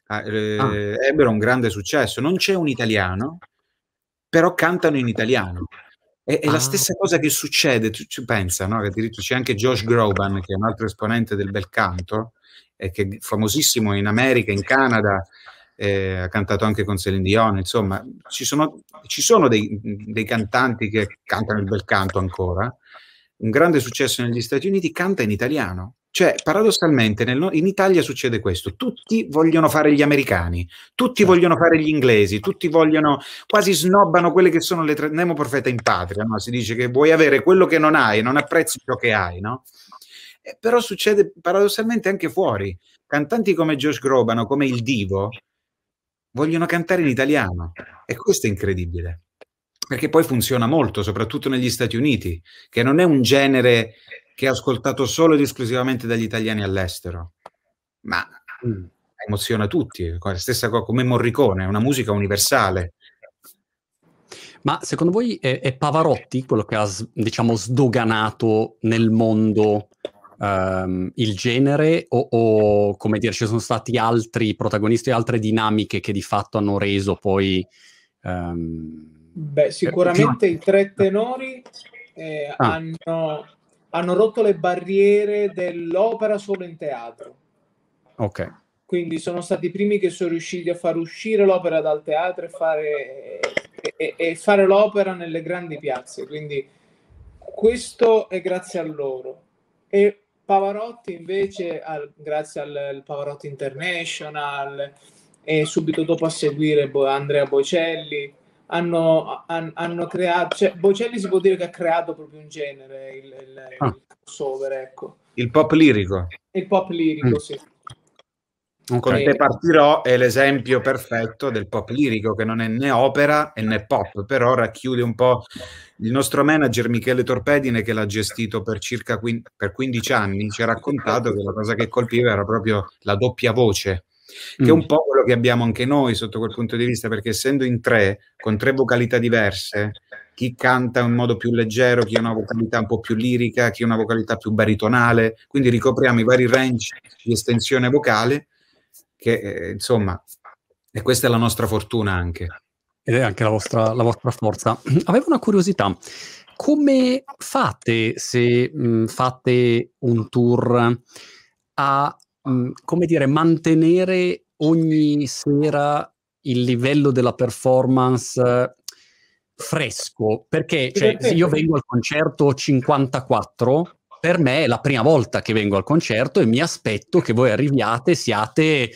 Ah, eh, ah. Ebbero un grande successo. Non c'è un italiano, però cantano in italiano. È, è ah. la stessa cosa che succede, tu ci pensa, no? Che c'è anche Josh Groban, che è un altro esponente del bel canto, e che è famosissimo in America, in Canada, eh, ha cantato anche con Celine Dion, insomma, ci sono, ci sono dei, dei, cantanti che cantano il bel canto ancora, un grande successo negli Stati Uniti, canta in italiano. Cioè, paradossalmente, nel, in Italia succede questo: tutti vogliono fare gli americani, tutti certo. vogliono fare gli inglesi, tutti vogliono, quasi snobbano quelle che sono le tre. Nemo profeta in patria, no? Si dice che vuoi avere quello che non hai, non apprezzi ciò che hai, no? Eh, però succede paradossalmente anche fuori. Cantanti come Josh Groban o come il Divo vogliono cantare in italiano e questo è incredibile. Perché poi funziona molto, soprattutto negli Stati Uniti, che non è un genere che è ascoltato solo ed esclusivamente dagli italiani all'estero, ma mm. emoziona tutti. La stessa cosa come Morricone, è una musica universale. Ma secondo voi è, è Pavarotti quello che ha, diciamo, sdoganato nel mondo um, il genere o, o, come dire, ci sono stati altri protagonisti e altre dinamiche che di fatto hanno reso poi... Um, Beh, sicuramente i tre tenori eh, ah. hanno, hanno rotto le barriere dell'opera solo in teatro. Ok. Quindi sono stati i primi che sono riusciti a far uscire l'opera dal teatro e fare, e, e fare l'opera nelle grandi piazze. Quindi questo è grazie a loro. E Pavarotti invece, al, grazie al, al, Pavarotti International e subito dopo a seguire Bo, Andrea Bocelli, hanno, han, hanno, creato, cioè Bocelli si può dire che ha creato proprio un genere, il, il, ah. il crossover, ecco. Il pop lirico. Il pop lirico, mm. sì. Okay. Con te partirò è l'esempio perfetto del pop lirico che non è né opera e né pop, però racchiude un po' il nostro manager Michele Torpedine che l'ha gestito per circa quin- per 15 anni, ci ha raccontato che la cosa che colpiva era proprio la doppia voce, che è un mm. po' quello che abbiamo anche noi sotto quel punto di vista, perché essendo in tre, con tre vocalità diverse, chi canta in modo più leggero, chi ha una vocalità un po' più lirica, chi ha una vocalità più baritonale, quindi ricopriamo i vari range di estensione vocale che eh, insomma, e questa è la nostra fortuna anche. Ed è anche la vostra, la vostra forza. Avevo una curiosità. Come fate se mh, fate un tour a, mh, come dire, mantenere ogni sera il livello della performance fresco? Perché cioè, se io vengo al concerto 54, per me è la prima volta che vengo al concerto e mi aspetto che voi arriviate, siate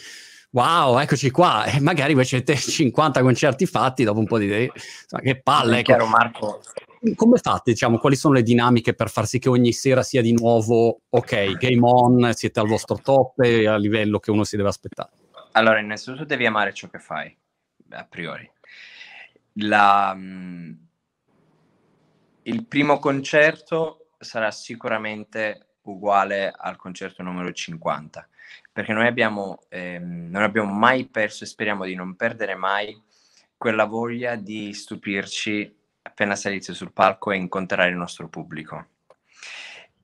wow, eccoci qua, e magari voi avete 50 concerti fatti dopo un po' di... Insomma, che palle, ecco. Chiaro, Marco. Come fate, diciamo, quali sono le dinamiche per far sì che ogni sera sia di nuovo, ok, game on, siete al vostro top e a livello che uno si deve aspettare? Allora, innanzitutto devi amare ciò che fai, a priori. La, mm, il primo concerto sarà sicuramente uguale al concerto numero 50, perché noi abbiamo, ehm, non abbiamo mai perso e speriamo di non perdere mai quella voglia di stupirci appena salite sul palco e incontrare il nostro pubblico.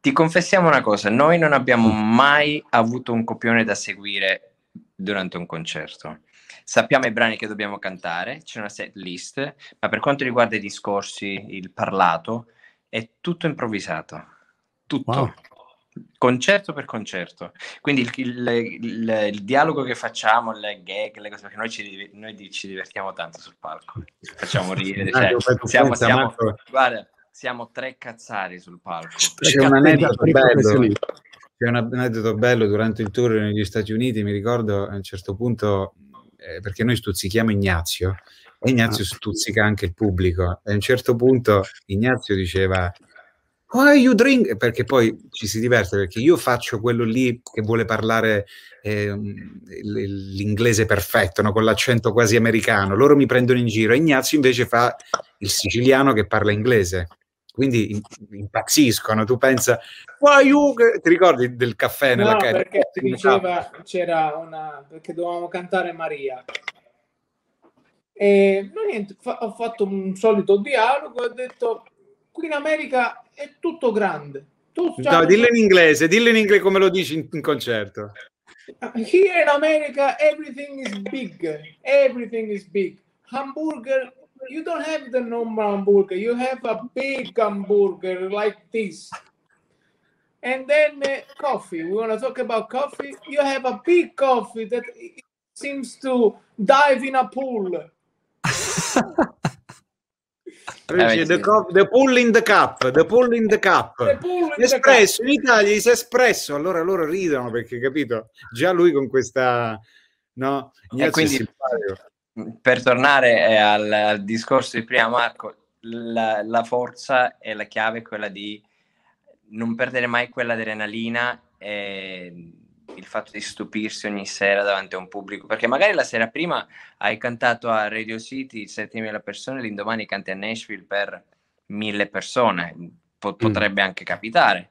Ti confessiamo una cosa, noi non abbiamo mai avuto un copione da seguire durante un concerto. Sappiamo i brani che dobbiamo cantare, c'è una set list, ma per quanto riguarda i discorsi, il parlato, è tutto improvvisato. Tutto. Wow. Concerto per concerto. Quindi il, il, il, il, dialogo che facciamo, le gag, le cose, perché noi ci, noi ci divertiamo tanto sul palco. Facciamo ridere. Cioè, siamo, siamo, guarda, siamo tre cazzari sul palco. C'è un aneddoto bello. C'è un aneddoto bello durante il tour negli Stati Uniti, mi ricordo a un certo punto, eh, perché noi stuzzichiamo Ignazio, e Ignazio ah. stuzzica anche il pubblico. E a un certo punto Ignazio diceva: Why you drink? Perché poi ci si diverte perché io faccio quello lì che vuole parlare eh, l'inglese perfetto, no? con l'accento quasi americano. Loro mi prendono in giro. Ignazio invece fa il siciliano che parla inglese. Quindi impazziscono. Tu pensa, why you? Ti ricordi del caffè nella no, Perché si diceva c'era una perché dovevamo cantare Maria e no, niente, fa, ho fatto un solito dialogo e ho detto qui in America è tutto grande. Tu, cioè, no, dillo in inglese, dillo in inglese come lo dici in, in concerto. Here in America everything is big. Everything is big. Hamburger, you don't have the normal hamburger. You have a big hamburger like this. And then uh, coffee. We want to talk about coffee. You have a big coffee that seems to dive in a pool. The, co- the, pull in the cup, the pull in the cup. Espresso, in Italia si è espresso, allora loro ridono perché, capito? Già lui con questa... No? E quindi, per tornare eh, al, al, discorso di prima, Marco, la, la forza e la chiave è quella di non perdere mai quella adrenalina e il fatto di stupirsi ogni sera davanti a un pubblico, perché magari la sera prima hai cantato a Radio City 7.000 persone, l'indomani canti a Nashville per mille persone, po- mm. potrebbe anche capitare.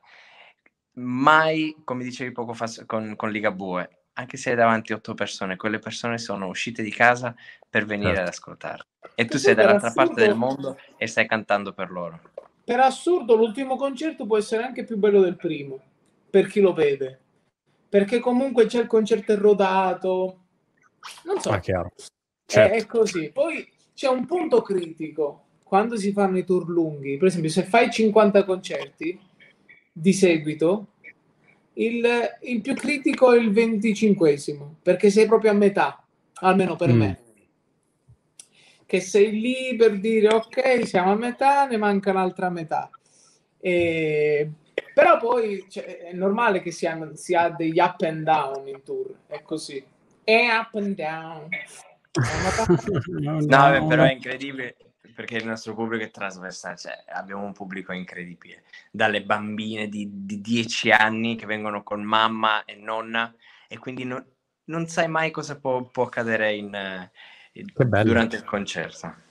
Mai, come dicevi poco fa con, con Ligabue, anche se hai davanti otto persone, quelle persone sono uscite di casa per venire certo. ad ascoltare. E tu sei dall'altra assurdo, parte del mondo e stai cantando per loro. Per assurdo, l'ultimo concerto può essere anche più bello del primo, per chi lo vede. Perché comunque c'è il concerto rodato. Non so. Ah, chiaro. Certo. È, è così. Poi c'è un punto critico quando si fanno i tour lunghi. Per esempio, se fai 50 concerti di seguito, il, il più critico è il venticinquesimo, perché sei proprio a metà, almeno per mm. me. Che sei lì per dire ok, siamo a metà, ne manca un'altra metà. E, però poi cioè, è normale che si, ha, si ha degli up and down in tour, è così. È up and down. no, no, però è incredibile perché il nostro pubblico è trasversale, cioè abbiamo un pubblico incredibile, dalle bambine di, di 10 anni che vengono con mamma e nonna e quindi non, non sai mai cosa può, può accadere in, in, durante il concerto.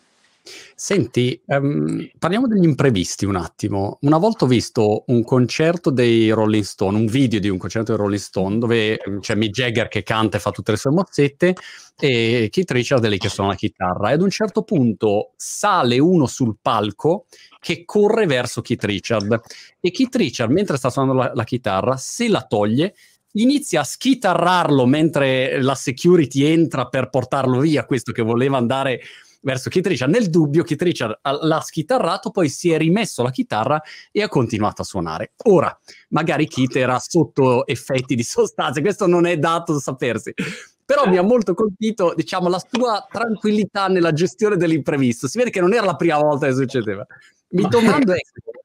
Senti, um, parliamo degli imprevisti un attimo. Una volta ho visto un concerto dei Rolling Stone, un video di un concerto dei Rolling Stone, dove um, c'è Mick Jagger che canta e fa tutte le sue mozzette e Keith Richard lì che suona la chitarra. E ad un certo punto sale uno sul palco che corre verso Keith Richard e Keith Richard, mentre sta suonando la, la chitarra, se la toglie inizia a schitarrarlo mentre la security entra per portarlo via, questo che voleva andare verso Keith Richard. Nel dubbio, Keith Richard l'ha schitarrato, poi si è rimesso la chitarra e ha continuato a suonare. Ora, magari Keith era sotto effetti di sostanze, questo non è dato da sapersi. Però mi ha molto colpito, diciamo, la sua tranquillità nella gestione dell'imprevisto. Si vede che non era la prima volta che succedeva. Mi domando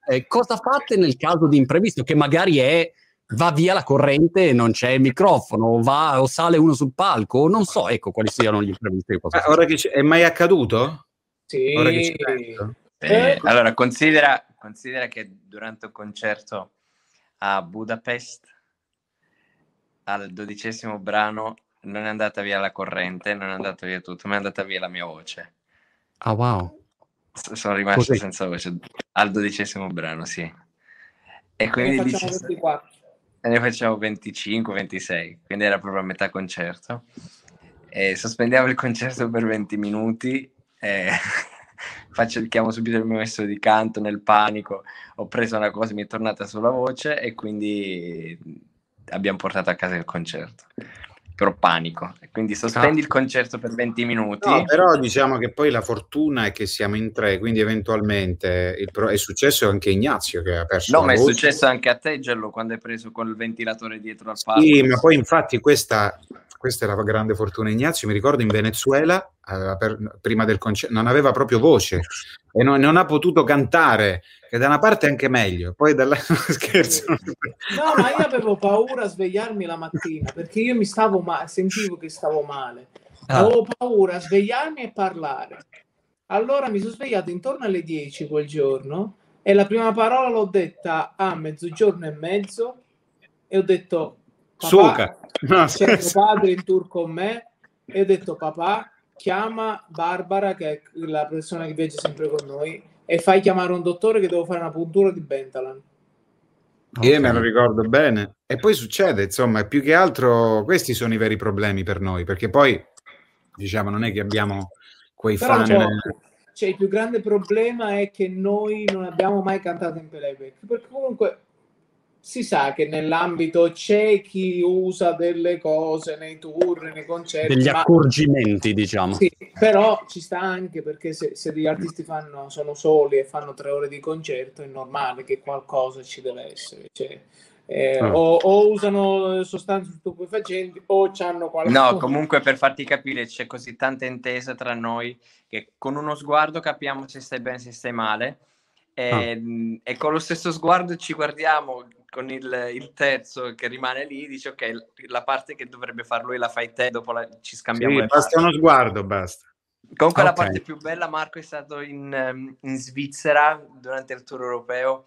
eh, cosa fate nel caso di imprevisto, che magari è va via la corrente e non c'è il microfono, va o sale uno sul palco, non so, ecco quali siano gli imprevisti. Che ah, ora che è mai accaduto? Sì. Eh, allora, considera, considera che durante un concerto a Budapest, al dodicesimo brano, non è andata via la corrente, non è andata via tutto, ma è andata via la mia voce. Ah, wow. S- sono rimasto Così. senza voce al dodicesimo brano, sì. E quindi dici, e ne facciamo 25, 26, quindi era proprio a metà concerto. E sospendiamo il concerto per 20 minuti. E faccio, chiamo subito il mio messo di canto nel panico. Ho preso una cosa, mi è tornata sulla voce e quindi abbiamo portato a casa il concerto però panico. Quindi sospendi ah. il concerto per 20 minuti. No, però diciamo che poi la fortuna è che siamo in tre, quindi eventualmente pro- è successo anche Ignazio che ha perso. No, ma è successo anche a te, Gello, quando hai preso col ventilatore dietro al palco. Sì, ma poi infatti questa, questa è la grande fortuna. Ignazio, mi ricordo in Venezuela, per, prima del concerto, non aveva proprio voce e non, non, ha potuto cantare, che da una parte è anche meglio, poi dall'altra scherzo. No, ma io avevo paura a svegliarmi la mattina perché io mi stavo male, sentivo che stavo male. Ah. Avevo paura a svegliarmi e parlare. Allora mi sono svegliato intorno alle 10 quel giorno e la prima parola l'ho detta a mezzogiorno e mezzo e ho detto Suca. No, c'è mio padre in tour con me e ho detto papà chiama Barbara che è la persona che viaggia sempre con noi e fai chiamare un dottore che devo fare una puntura di Bentalan Okay. Io me lo ricordo bene. E poi succede, insomma, più che altro questi sono i veri problemi per noi, perché poi, diciamo, non è che abbiamo quei Però fan... Cioè, cioè, il più grande problema è che noi non abbiamo mai cantato in playback, perché comunque si sa che nell'ambito c'è chi usa delle cose nei tour, nei concerti. Degli ma... accorgimenti, diciamo. Sì, però ci sta anche perché se, se gli artisti fanno, sono soli e fanno tre ore di concerto, è normale che qualcosa ci deve essere. Cioè, eh, oh. o, o, usano sostanze stupefacenti o hanno qualcosa. No, comunque per farti capire c'è così tanta intesa tra noi che con uno sguardo capiamo se stai bene, se stai male. E, ah. e con lo stesso sguardo ci guardiamo con il, il, terzo che rimane lì, dice ok, la parte che dovrebbe far lui la fai te, dopo la, ci scambiamo sì, basta parti. uno sguardo, basta. Comunque okay. la parte più bella, Marco, è stato in, ehm, in, Svizzera durante il tour europeo.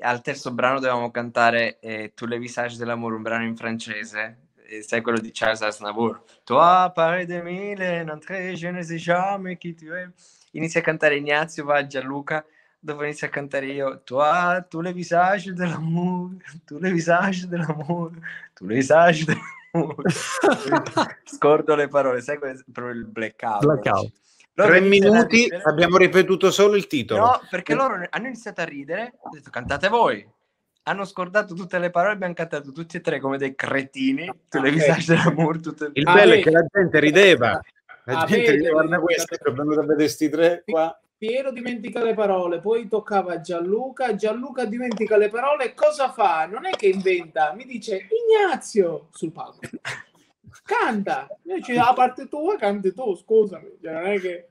Al terzo brano dovevamo cantare eh, Tu le visage dell'amore, un brano in francese, sai quello di Charles Aznavour. Toi, pare de mille, n'entre je ne sais jamais qui tu es. Inizia a cantare Ignazio, va Gianluca, dopo inizio a cantare io. Toi, tu le visage de l'amour, tu le visage de l'amour, tu le visage de l'amour. Scordo le parole, sai proprio il blackout. Blackout. Loro Tre minuti abbiamo ripetuto solo il titolo. No, perché loro hanno iniziato a ridere, ho detto cantate voi. Hanno scordato tutte le parole, abbiamo cantato tutti e tre come dei cretini. Tu le visage dell'amour. Tutte... Il bello è che la gente rideva. La gente rideva, guarda questo, è venuto a vedere questi tre qua. Piero dimentica le parole, poi toccava a Gianluca, Gianluca dimentica le parole, cosa fa? Non è che inventa, mi dice Ignazio sul palco. Canta, invece la parte tua canti tu, scusami, cioè, non è che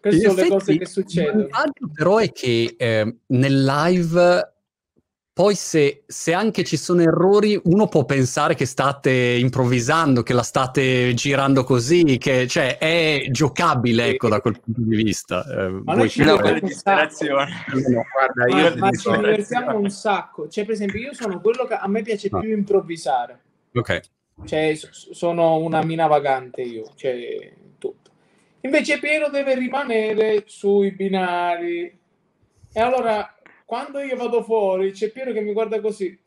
queste sono le cose che succedono. Il però è che eh, nel live poi se, se, anche ci sono errori, uno può pensare che state improvvisando, che la state girando così, che cioè, è giocabile ecco, da quel punto di vista. Eh, ma noi ci divertiamo no, guarda, io ma, ma ci divertiamo un sacco. Cioè, per esempio, io sono quello che a me piace no. più improvvisare. Ok. Cioè, sono una mina vagante io, cioè, tutto. Invece Piero deve rimanere sui binari. E allora quando io vado fuori c'è Piero che mi guarda così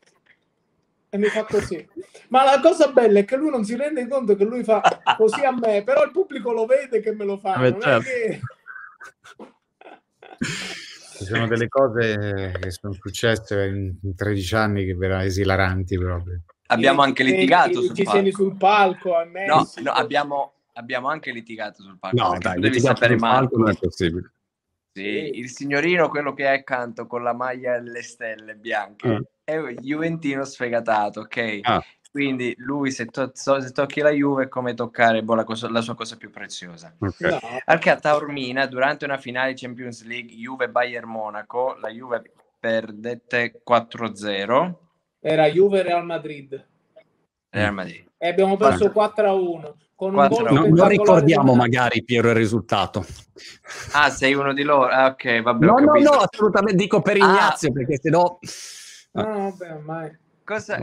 e mi fa così. Ma la cosa bella è che lui non si rende conto che lui fa così a me, però il pubblico lo vede che me lo fa. Non certo. che... Ci sono delle cose che sono successe in 13 anni che verranno esilaranti proprio. Abbiamo anche litigato sul ci palco. sul palco. No, no abbiamo, abbiamo, anche litigato sul palco. No, dai, devi sapere male. Non è possibile. Sì, il signorino, quello che è accanto con la maglia e le stelle bianche, mm. è un Juventino sfegatato, ok? Ah. Quindi lui, se, to- se, tocchi la Juve, è come toccare boh, la, cosa, la, sua cosa più preziosa. Okay. No. Anche a Taormina, durante una finale Champions League Juve-Bayern Monaco, la Juve perdette 4-0. Era Juve-Real Madrid. Real Madrid. E abbiamo perso 4-1. Con un gol non, non ricordiamo magari Piero il risultato. Ah, sei uno di loro. Ah, ok, vabbè. No, no, no, assolutamente dico per ah. Ignazio ah. perché se no. No, vabbè, ormai. Cosa,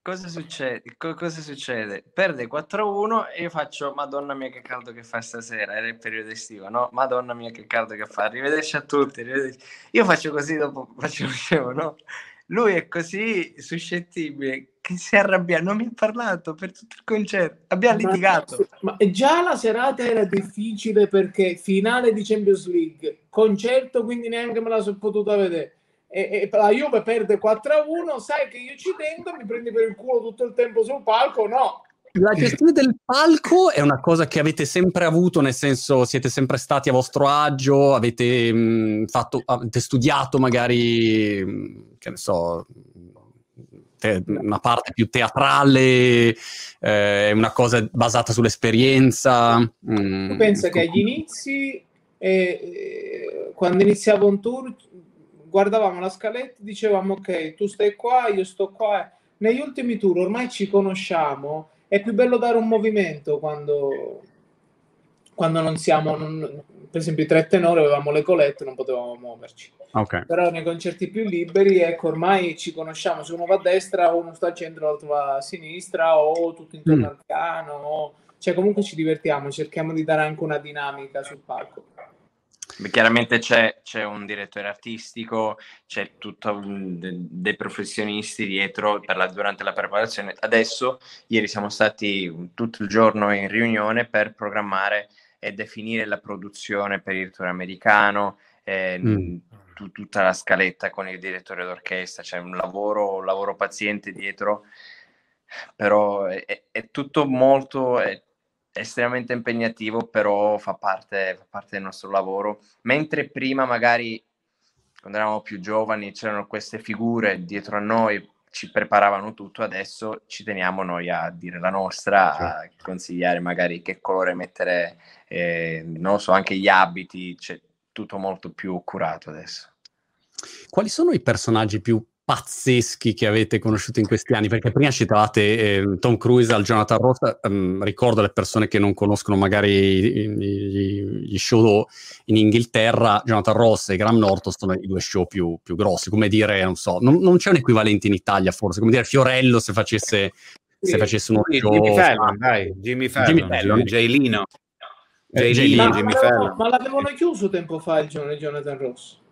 cosa, succede? Co- cosa succede? Perde 4-1 e io faccio Madonna mia che caldo che fa stasera, era il periodo estivo, no? Madonna mia che caldo che fa, arrivederci a tutti. Arrivederci. Io faccio così dopo, faccio, facevo, no? lui è così suscettibile che si arrabbia, non mi ha parlato per tutto il concerto, abbiamo ma, litigato. Ma già la serata era difficile perché finale di Champions League, concerto quindi neanche me la sono potuta vedere. E, e la Juve perde 4-1, sai che io ci tengo, mi prendi per il culo tutto il tempo sul palco? No, la gestione del palco è una cosa che avete sempre avuto, nel senso siete sempre stati a vostro agio, avete, mh, mm, fatto, avete studiato magari, mh, mm, che ne so, te, una parte più teatrale, eh, una cosa basata sull'esperienza. Mm, tu pensa che agli inizi, eh, quando iniziavo un tour, guardavamo la scaletta, dicevamo ok, tu stai qua, io sto qua. Negli ultimi tour ormai ci conosciamo è più bello dare un movimento quando, quando non siamo, non, per esempio i tre tenori avevamo le colette, non potevamo muoverci. Okay. Però nei concerti più liberi, ecco, ormai ci conosciamo, se uno va a destra, uno sta al centro, l'altro va a sinistra, o tutto intorno mm. al piano, o... cioè comunque ci divertiamo, cerchiamo di dare anche una dinamica sul palco. Beh, chiaramente c'è, c'è, un direttore artistico, c'è tutto de, dei professionisti dietro la, durante la preparazione. Adesso, ieri siamo stati tutto il giorno in riunione per programmare e definire la produzione per il tour americano, eh, mm. t- tutta la scaletta con il direttore d'orchestra, c'è un lavoro, un lavoro paziente dietro, però è, è tutto molto... È, estremamente impegnativo, però fa parte, fa parte del nostro lavoro. Mentre prima, magari quando eravamo più giovani, c'erano queste figure dietro a noi, ci preparavano tutto, adesso ci teniamo noi a dire la nostra, a consigliare magari che colore mettere, eh, non so, anche gli abiti, c'è tutto molto più curato adesso. Quali sono i personaggi più pazzeschi che avete conosciuto in questi anni? Perché prima citavate eh, Tom Cruise al Jonathan Ross, um, ricordo le persone che non conoscono magari gli show in Inghilterra, Jonathan Ross e Graham Norton sono i due show più, più grossi, come dire, non so, non, non, c'è un equivalente in Italia forse, come dire Fiorello se facesse se facesse uno Sì, show... Jimmy Fallon, dai, Jimmy Fallon, Jimmy Fallon. Jay Lino. Eh, Jay Jay Jimmy ma ma l'avevano chiuso tempo fa il Jonathan Ross.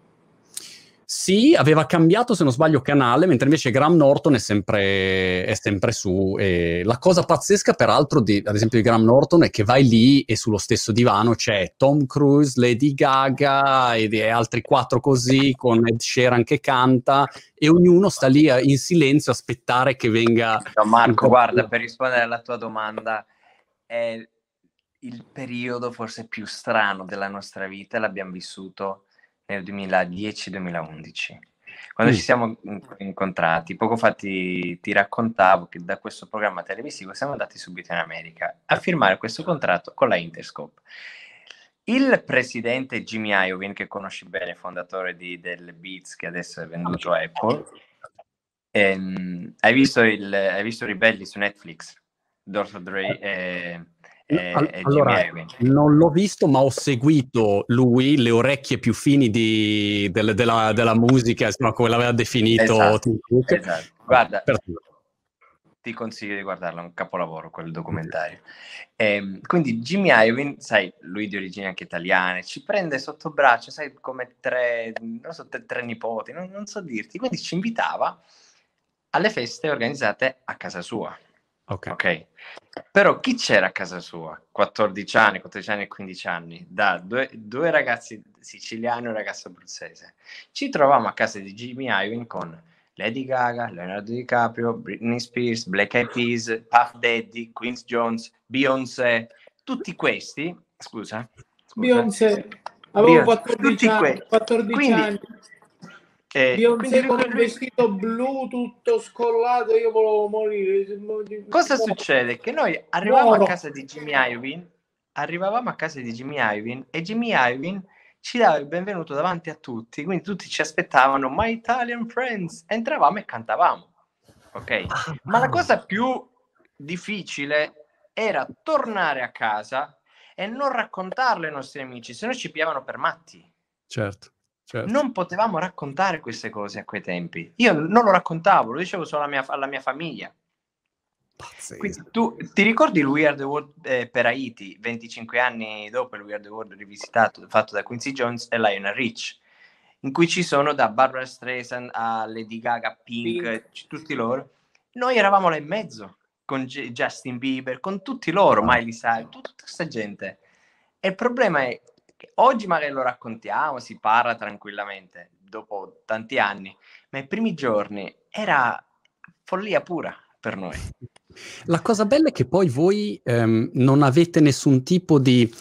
Sì, aveva cambiato, se non sbaglio, canale, mentre invece Graham Norton è sempre, è sempre su. E la cosa pazzesca, peraltro, di, ad esempio, di Graham Norton è che vai lì e sullo stesso divano c'è Tom Cruise, Lady Gaga e, e altri quattro così, con Ed Sheeran che canta, e ognuno sta lì in silenzio a aspettare che venga. No, Marco, guarda, per rispondere alla tua domanda, è il periodo forse più strano della nostra vita, l'abbiamo vissuto nel 2010-2011. Quando Mm. ci siamo in- incontrati, poco fa ti, ti raccontavo che da questo programma televisivo siamo andati subito in America a firmare questo contratto con la Interscope. Il presidente Jimmy Iovine, che conosci bene, fondatore di, del Beats, che adesso è venduto a Apple, ehm, hai, visto il, hai visto Ribelli su Netflix? Dr. Dre e, e, Al- e allora, non l'ho visto, ma ho seguito lui, le orecchie più fini di- del- della, della musica, insomma, come l'aveva definito Esatto, esatto. Guarda, Per- ti consiglio di guardarlo, è un capolavoro quel documentario. Ehm, quindi Jimmy Iovine, sai, lui di origini anche italiane, ci prende sotto braccio, sai, come tre, non so, tre, tre nipoti, non, non so dirti, quindi ci invitava alle feste organizzate a casa sua, ok. ok? Però chi c'era a casa sua? 14 anni, 14 anni e 15 anni, da due, due ragazzi siciliani e un ragazzo abruzzese. Ci trovavamo a casa di Jimmy Iovine con Lady Gaga, Leonardo DiCaprio, Britney Spears, Black Eyed Peas, Puff Daddy, Quincy Jones, Beyoncé, tutti questi, scusa, scusa Beyoncé, avevo Beyoncé, 14 tutti anni, que- 14 quindi- anni. Eh, Beyoncé quindi con lui- il vestito blu tutto scollato, io volevo morire. Cosa No. succede? Che noi arrivavamo a casa di Jimmy Iovine, arrivavamo a casa di Jimmy Iovine e Jimmy Iovine ci dava il benvenuto davanti a tutti, quindi tutti ci aspettavano My Italian Friends, entravamo e cantavamo, ok? Ma la cosa più difficile era tornare a casa e non raccontarlo ai nostri amici, se no ci piavano per matti. Certo, certo. Non potevamo raccontare queste cose a quei tempi. Io non lo raccontavo, lo dicevo solo alla mia, alla mia famiglia. Pazzesco. Quindi tu ti ricordi il the World eh, per Haiti, 25 anni dopo il We Are the World rivisitato, fatto da Quincy Jones e Lionel Rich, in cui ci sono da Barbara Streisand a Lady Gaga, Pink, Pink. tutti loro. Noi eravamo là in mezzo, con J- Justin Bieber, con tutti loro, Miley Cyrus, tut- tutta questa gente. E il problema è oggi magari lo raccontiamo, si parla tranquillamente, dopo tanti anni, ma i primi giorni era follia pura per noi. La cosa bella è che poi voi ehm, non avete nessun tipo di,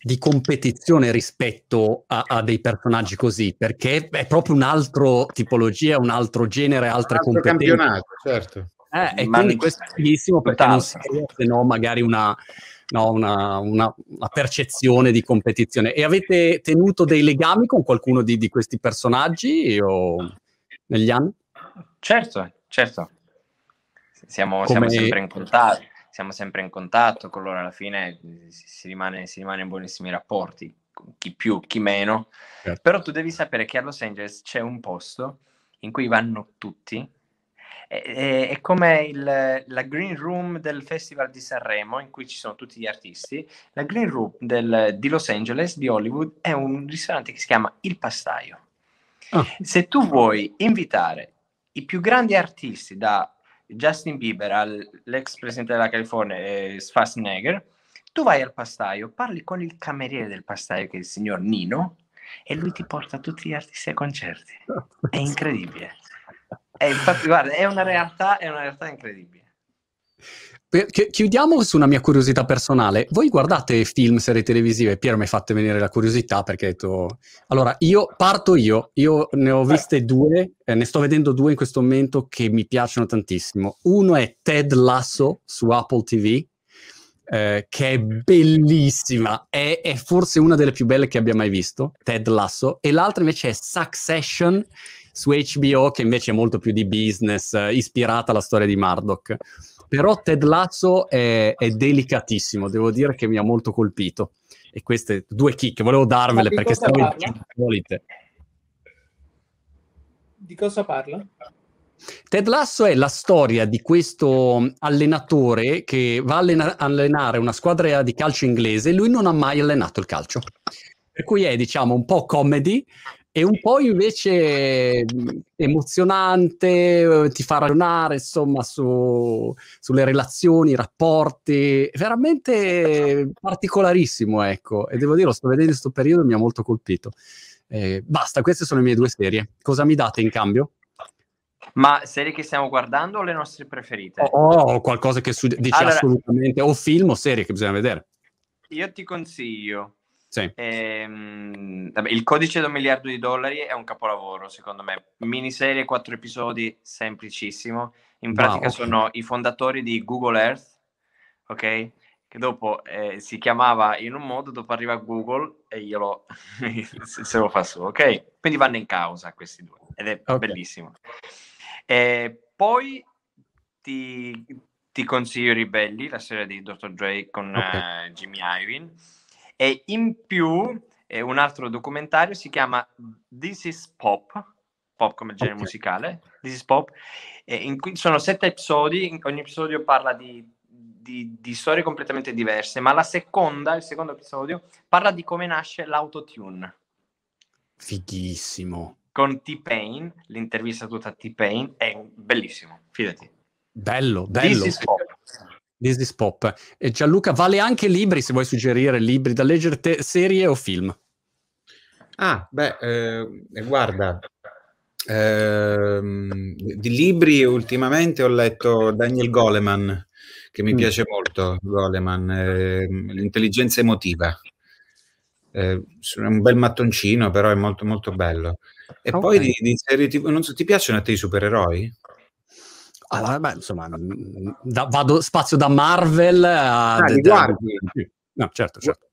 di competizione rispetto a, a dei personaggi così, perché è proprio un'altra tipologia, un altro genere, altre Altro competenze. campionato, certo. Eh, e Ma quindi questo è bellissimo perché non si crea se no magari una, no, una, una- una percezione di competizione. E avete tenuto dei legami con qualcuno di, di questi personaggi o negli anni? Certo, certo. Siamo, siamo sempre in contatto, siamo sempre in contatto con loro alla fine si, si rimane, si rimane in buonissimi rapporti, chi più, chi meno. Certo. Però tu devi sapere che a Los Angeles c'è un posto in cui vanno tutti. È, è- come il- la green room del Festival di Sanremo, in cui ci sono tutti gli artisti. La green room del- di Los Angeles, di Hollywood, è un ristorante che si chiama Il Pastaio. Ah. Se tu vuoi invitare i più grandi artisti, da Justin Bieber all'ex presidente della California, eh, Schwarzenegger, tu vai al pastaio, parli con il cameriere del pastaio, che è il signor Nino, e lui ti porta tutti gli artisti ai concerti. È incredibile. È, infatti, guarda, è una realtà, è una realtà incredibile. Chiudiamo su una mia curiosità personale. Voi guardate film, serie televisive? Piero mi ha fatto venire la curiosità perché ha detto... Allora, io parto io. Io ne ho viste due, eh, ne sto vedendo due in questo momento che mi piacciono tantissimo. Uno è Ted Lasso su Apple TV, eh, che è bellissima. È, è forse una delle più belle che abbia mai visto, Ted Lasso. E l'altra invece è Succession su HBO, che invece è molto più di business, eh, ispirata alla storia di Murdoch. Però Ted Lasso è, è delicatissimo, devo dire che mi ha molto colpito. E queste due chicche volevo darvele perché stavo parla? in solite. Di cosa parla? Ted Lasso è la storia di questo allenatore che va a allena- allenare una squadra di calcio inglese e lui non ha mai allenato il calcio. Per cui è, diciamo, un po' comedy e un po' invece emozionante, ti fa ragionare, insomma, su, sulle relazioni, i rapporti, veramente particolarissimo, ecco. E devo dire, lo sto vedendo in questo periodo e mi ha molto colpito. Eh, basta, queste sono le mie due serie. Cosa mi date in cambio? Ma serie che stiamo guardando o le nostre preferite? O oh, qualcosa che su- dici allora, assolutamente, o film o serie che bisogna vedere. Io ti consiglio. Sì. Ehm, vabbè, il codice da un miliardo di dollari è un capolavoro, secondo me. Miniserie, quattro episodi, semplicissimo. In pratica wow, sono i fondatori di Google Earth, ok? Che dopo eh, si chiamava in un modo, dopo arriva Google e io lo, se lo fa su, ok? Quindi vanno in causa questi due ed è okay. bellissimo. E poi ti, ti, consiglio Ribelli, la serie di Dr. Dre con okay. uh, Jimmy Iovine. E in più eh, un altro documentario si chiama This is Pop, pop come genere okay. musicale, This is Pop, eh, in cui sono sette episodi, ogni episodio parla di, di, di, storie completamente diverse, ma la seconda, il secondo episodio, parla di come nasce l'autotune. Fighissimo con T-Pain, l'intervista tutta a T-Pain, è bellissimo, fidati. Bello, bello. This is pop. This is pop. E Gianluca, vale anche libri se vuoi suggerire libri da leggere, te- serie o film? Ah, beh, eh, guarda, eh, di libri ultimamente ho letto Daniel Goleman, che mi mm. piace molto, Goleman, eh, l'intelligenza emotiva. Eh, è un bel mattoncino, però è molto molto bello. E okay. poi di, di serie TV, non so, ti piacciono a te i supereroi? Allora, beh, insomma, da, vado spazio da Marvel a... Ah, the, guardi? No, certo, certo.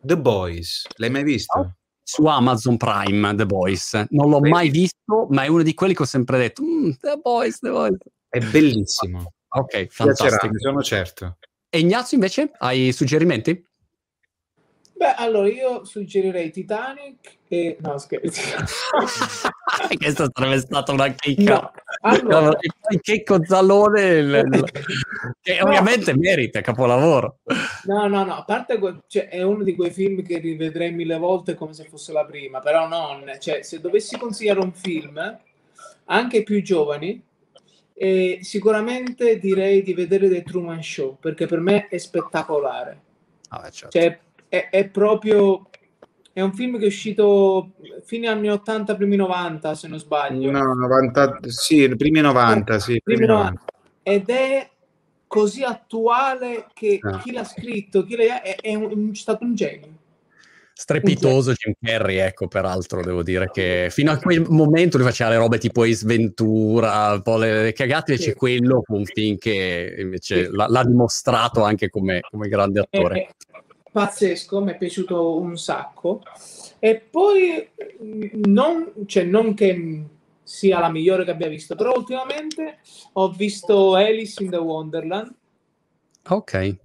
The Boys, l'hai mai visto? Su Amazon Prime, The Boys. Non l'ho Beh. mai visto, ma è uno di quelli che ho sempre detto, mm, The Boys, The Boys. È bellissimo. Ok, fantastico. Piacerà, sono certo. E Ignazio invece, hai suggerimenti? Beh, allora io suggerirei Titanic e... No, scherzo. Questa sarebbe stata una chicca. No, allora... Il checco Zalone, che no. ovviamente merita, capolavoro. No, no, no, a parte cioè, è uno di quei film che rivedrei mille volte come se fosse la prima, però non, cioè, se dovessi consigliare un film, anche più giovani, eh, sicuramente direi di vedere The Truman Show, perché per me è spettacolare. Ah, certo. Cioè, è, è, proprio è un film che è uscito fine anni 80 primi 90 se non sbaglio no 90 sì primi 90 sì primi 90. ed è così attuale che no. chi l'ha scritto chi l'ha, è, è, un, è stato un genio strepitoso Jim Carrey, ecco, peraltro devo dire che fino a quel momento lui faceva le robe tipo Ace Ventura, un po' le, le cagate, invece sì. quello fu un film che invece sì. l'ha, l'ha, dimostrato anche come, come grande attore. Pazzesco, mi è piaciuto un sacco. E poi non, cioè, non che sia la migliore che abbia visto, però ultimamente ho visto Alice in the Wonderland. Ok.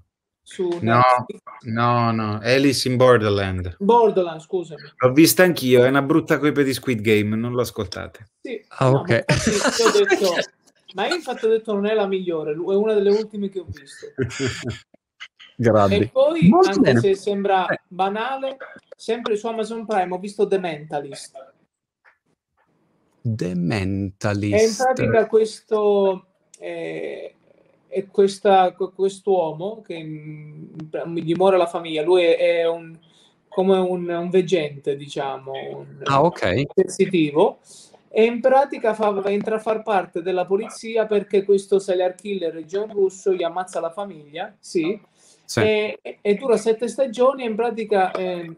Su no, no, no, Alice in Borderland. Borderland, scusami. L'ho vista anch'io, è una brutta colpa di Squid Game, non lo ascoltate. Sì, ah, no, ok. Ma, detto, ma io infatti ho detto non è la migliore, è una delle ultime che ho visto. Grandi. E poi, Molto anche bene. se sembra eh. banale, sempre su Amazon Prime ho visto The Mentalist. The Mentalist. È in pratica questo... Eh, è questa, quest'uomo che gli muore la famiglia. Lui è un, come un, un veggente, diciamo, un, ah, ok. sensitivo. E in pratica fa, entra a far parte della polizia perché questo serial killer John Russo gli ammazza la famiglia. Sì, sì. E, e, dura sette stagioni e in pratica eh,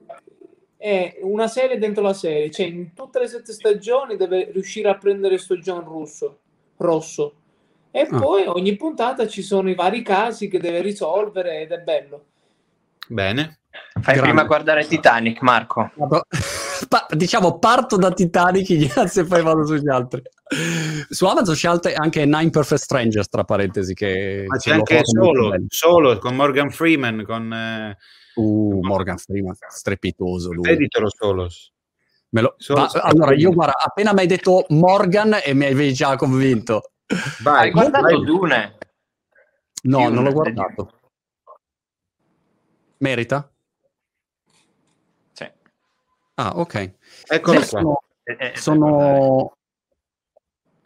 è una serie dentro la serie, cioè in tutte le sette stagioni deve riuscire a prendere sto John Russo, rosso. E ah. poi ogni puntata ci sono i vari casi che deve risolvere ed è bello. Bene. Fai Grande. prima guardare Titanic, Marco. Pa- diciamo, parto da Titanic, grazie, e poi vado sugli altri. Su Amazon c'è anche Nine Perfect Strangers, tra parentesi, che... Ma c'è anche solo, solo, con Morgan Freeman, con... Eh... Uh, Morgan Freeman, strepitoso lui. Editelo solo. Lo... Ma, allora, io guarda, appena mi hai detto Morgan e mi avevi già convinto. Vai, hai guardato vai. Dune? No, Dune, non l'ho guardato. Merita? Sì. Ah, ok. Eccolo qua. Sono... sono...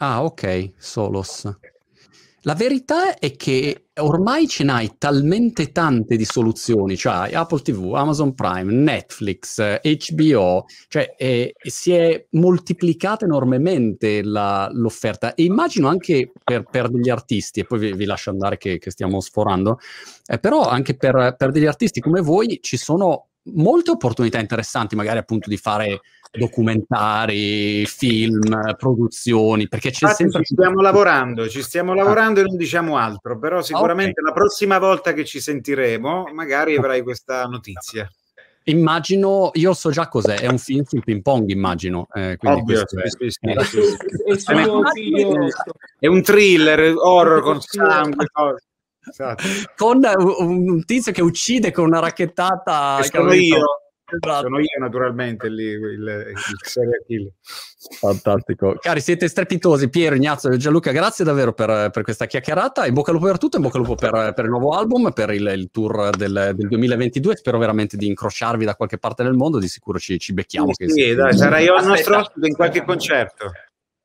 Ah, ok, Solos. La verità è che ormai ce n'hai talmente tante di soluzioni, cioè Apple TV, Amazon Prime, Netflix, HBO, cioè eh, si è moltiplicata enormemente la, l'offerta e immagino anche per, per, degli artisti, e poi vi, vi lascio andare che, che stiamo sforando, eh, però anche per, per degli artisti come voi ci sono molte opportunità interessanti, magari appunto di fare documentari, film, produzioni, perché c'è Infatti sempre... Ci stiamo lavorando, ci stiamo lavorando ah. e non diciamo altro, però sicuramente okay. la prossima volta che ci sentiremo magari avrai questa notizia. Immagino, io so già cos'è, è un film sul ping pong, immagino. Eh, Ovvio, è, sì, sì, sì, è, un thriller, horror con sangue. Esatto. Con un tizio che uccide con una racchettata. Che sono io. Esatto. Sono io naturalmente lì, il, il serial killer. Fantastico. Cari, siete strepitosi. Piero, Ignazio e Gianluca, grazie davvero per, per, questa chiacchierata. In bocca al lupo per tutto, in bocca al lupo per, per il nuovo album, per il, il tour del, del, 2022. Spero veramente di incrociarvi da qualche parte del mondo. Di sicuro ci, ci becchiamo. Sì, sì dai, sarai io il nostro ospite in qualche concerto.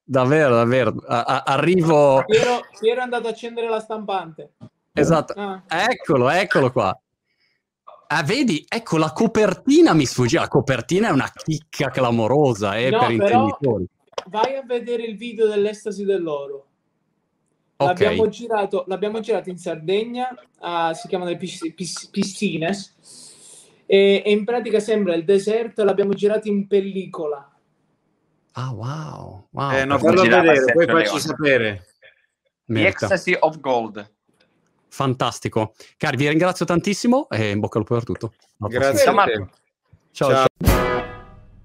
Davvero, davvero. A, a, arrivo. Piero, Piero è andato a accendere la stampante. Esatto. Ah. Eccolo, eccolo qua. Ah, vedi, ecco la copertina mi sfugge. La copertina è una chicca clamorosa eh, no, per intenditori. Vai a vedere il video dell'estasi dell'oro. Okay. L'abbiamo, girato, l'abbiamo girato in Sardegna, uh, si chiamano le pis- pis- piscines, e, e, in pratica sembra il deserto. L'abbiamo girato in pellicola. Ah, wow. wow. Eh, no, fallo vedere, poi facci sapere. The Ecstasy of Gold. Fantastico. Cari, vi ringrazio tantissimo e in bocca al lupo per tutto. Grazie. Ciao Marco. ciao. ciao. ciao.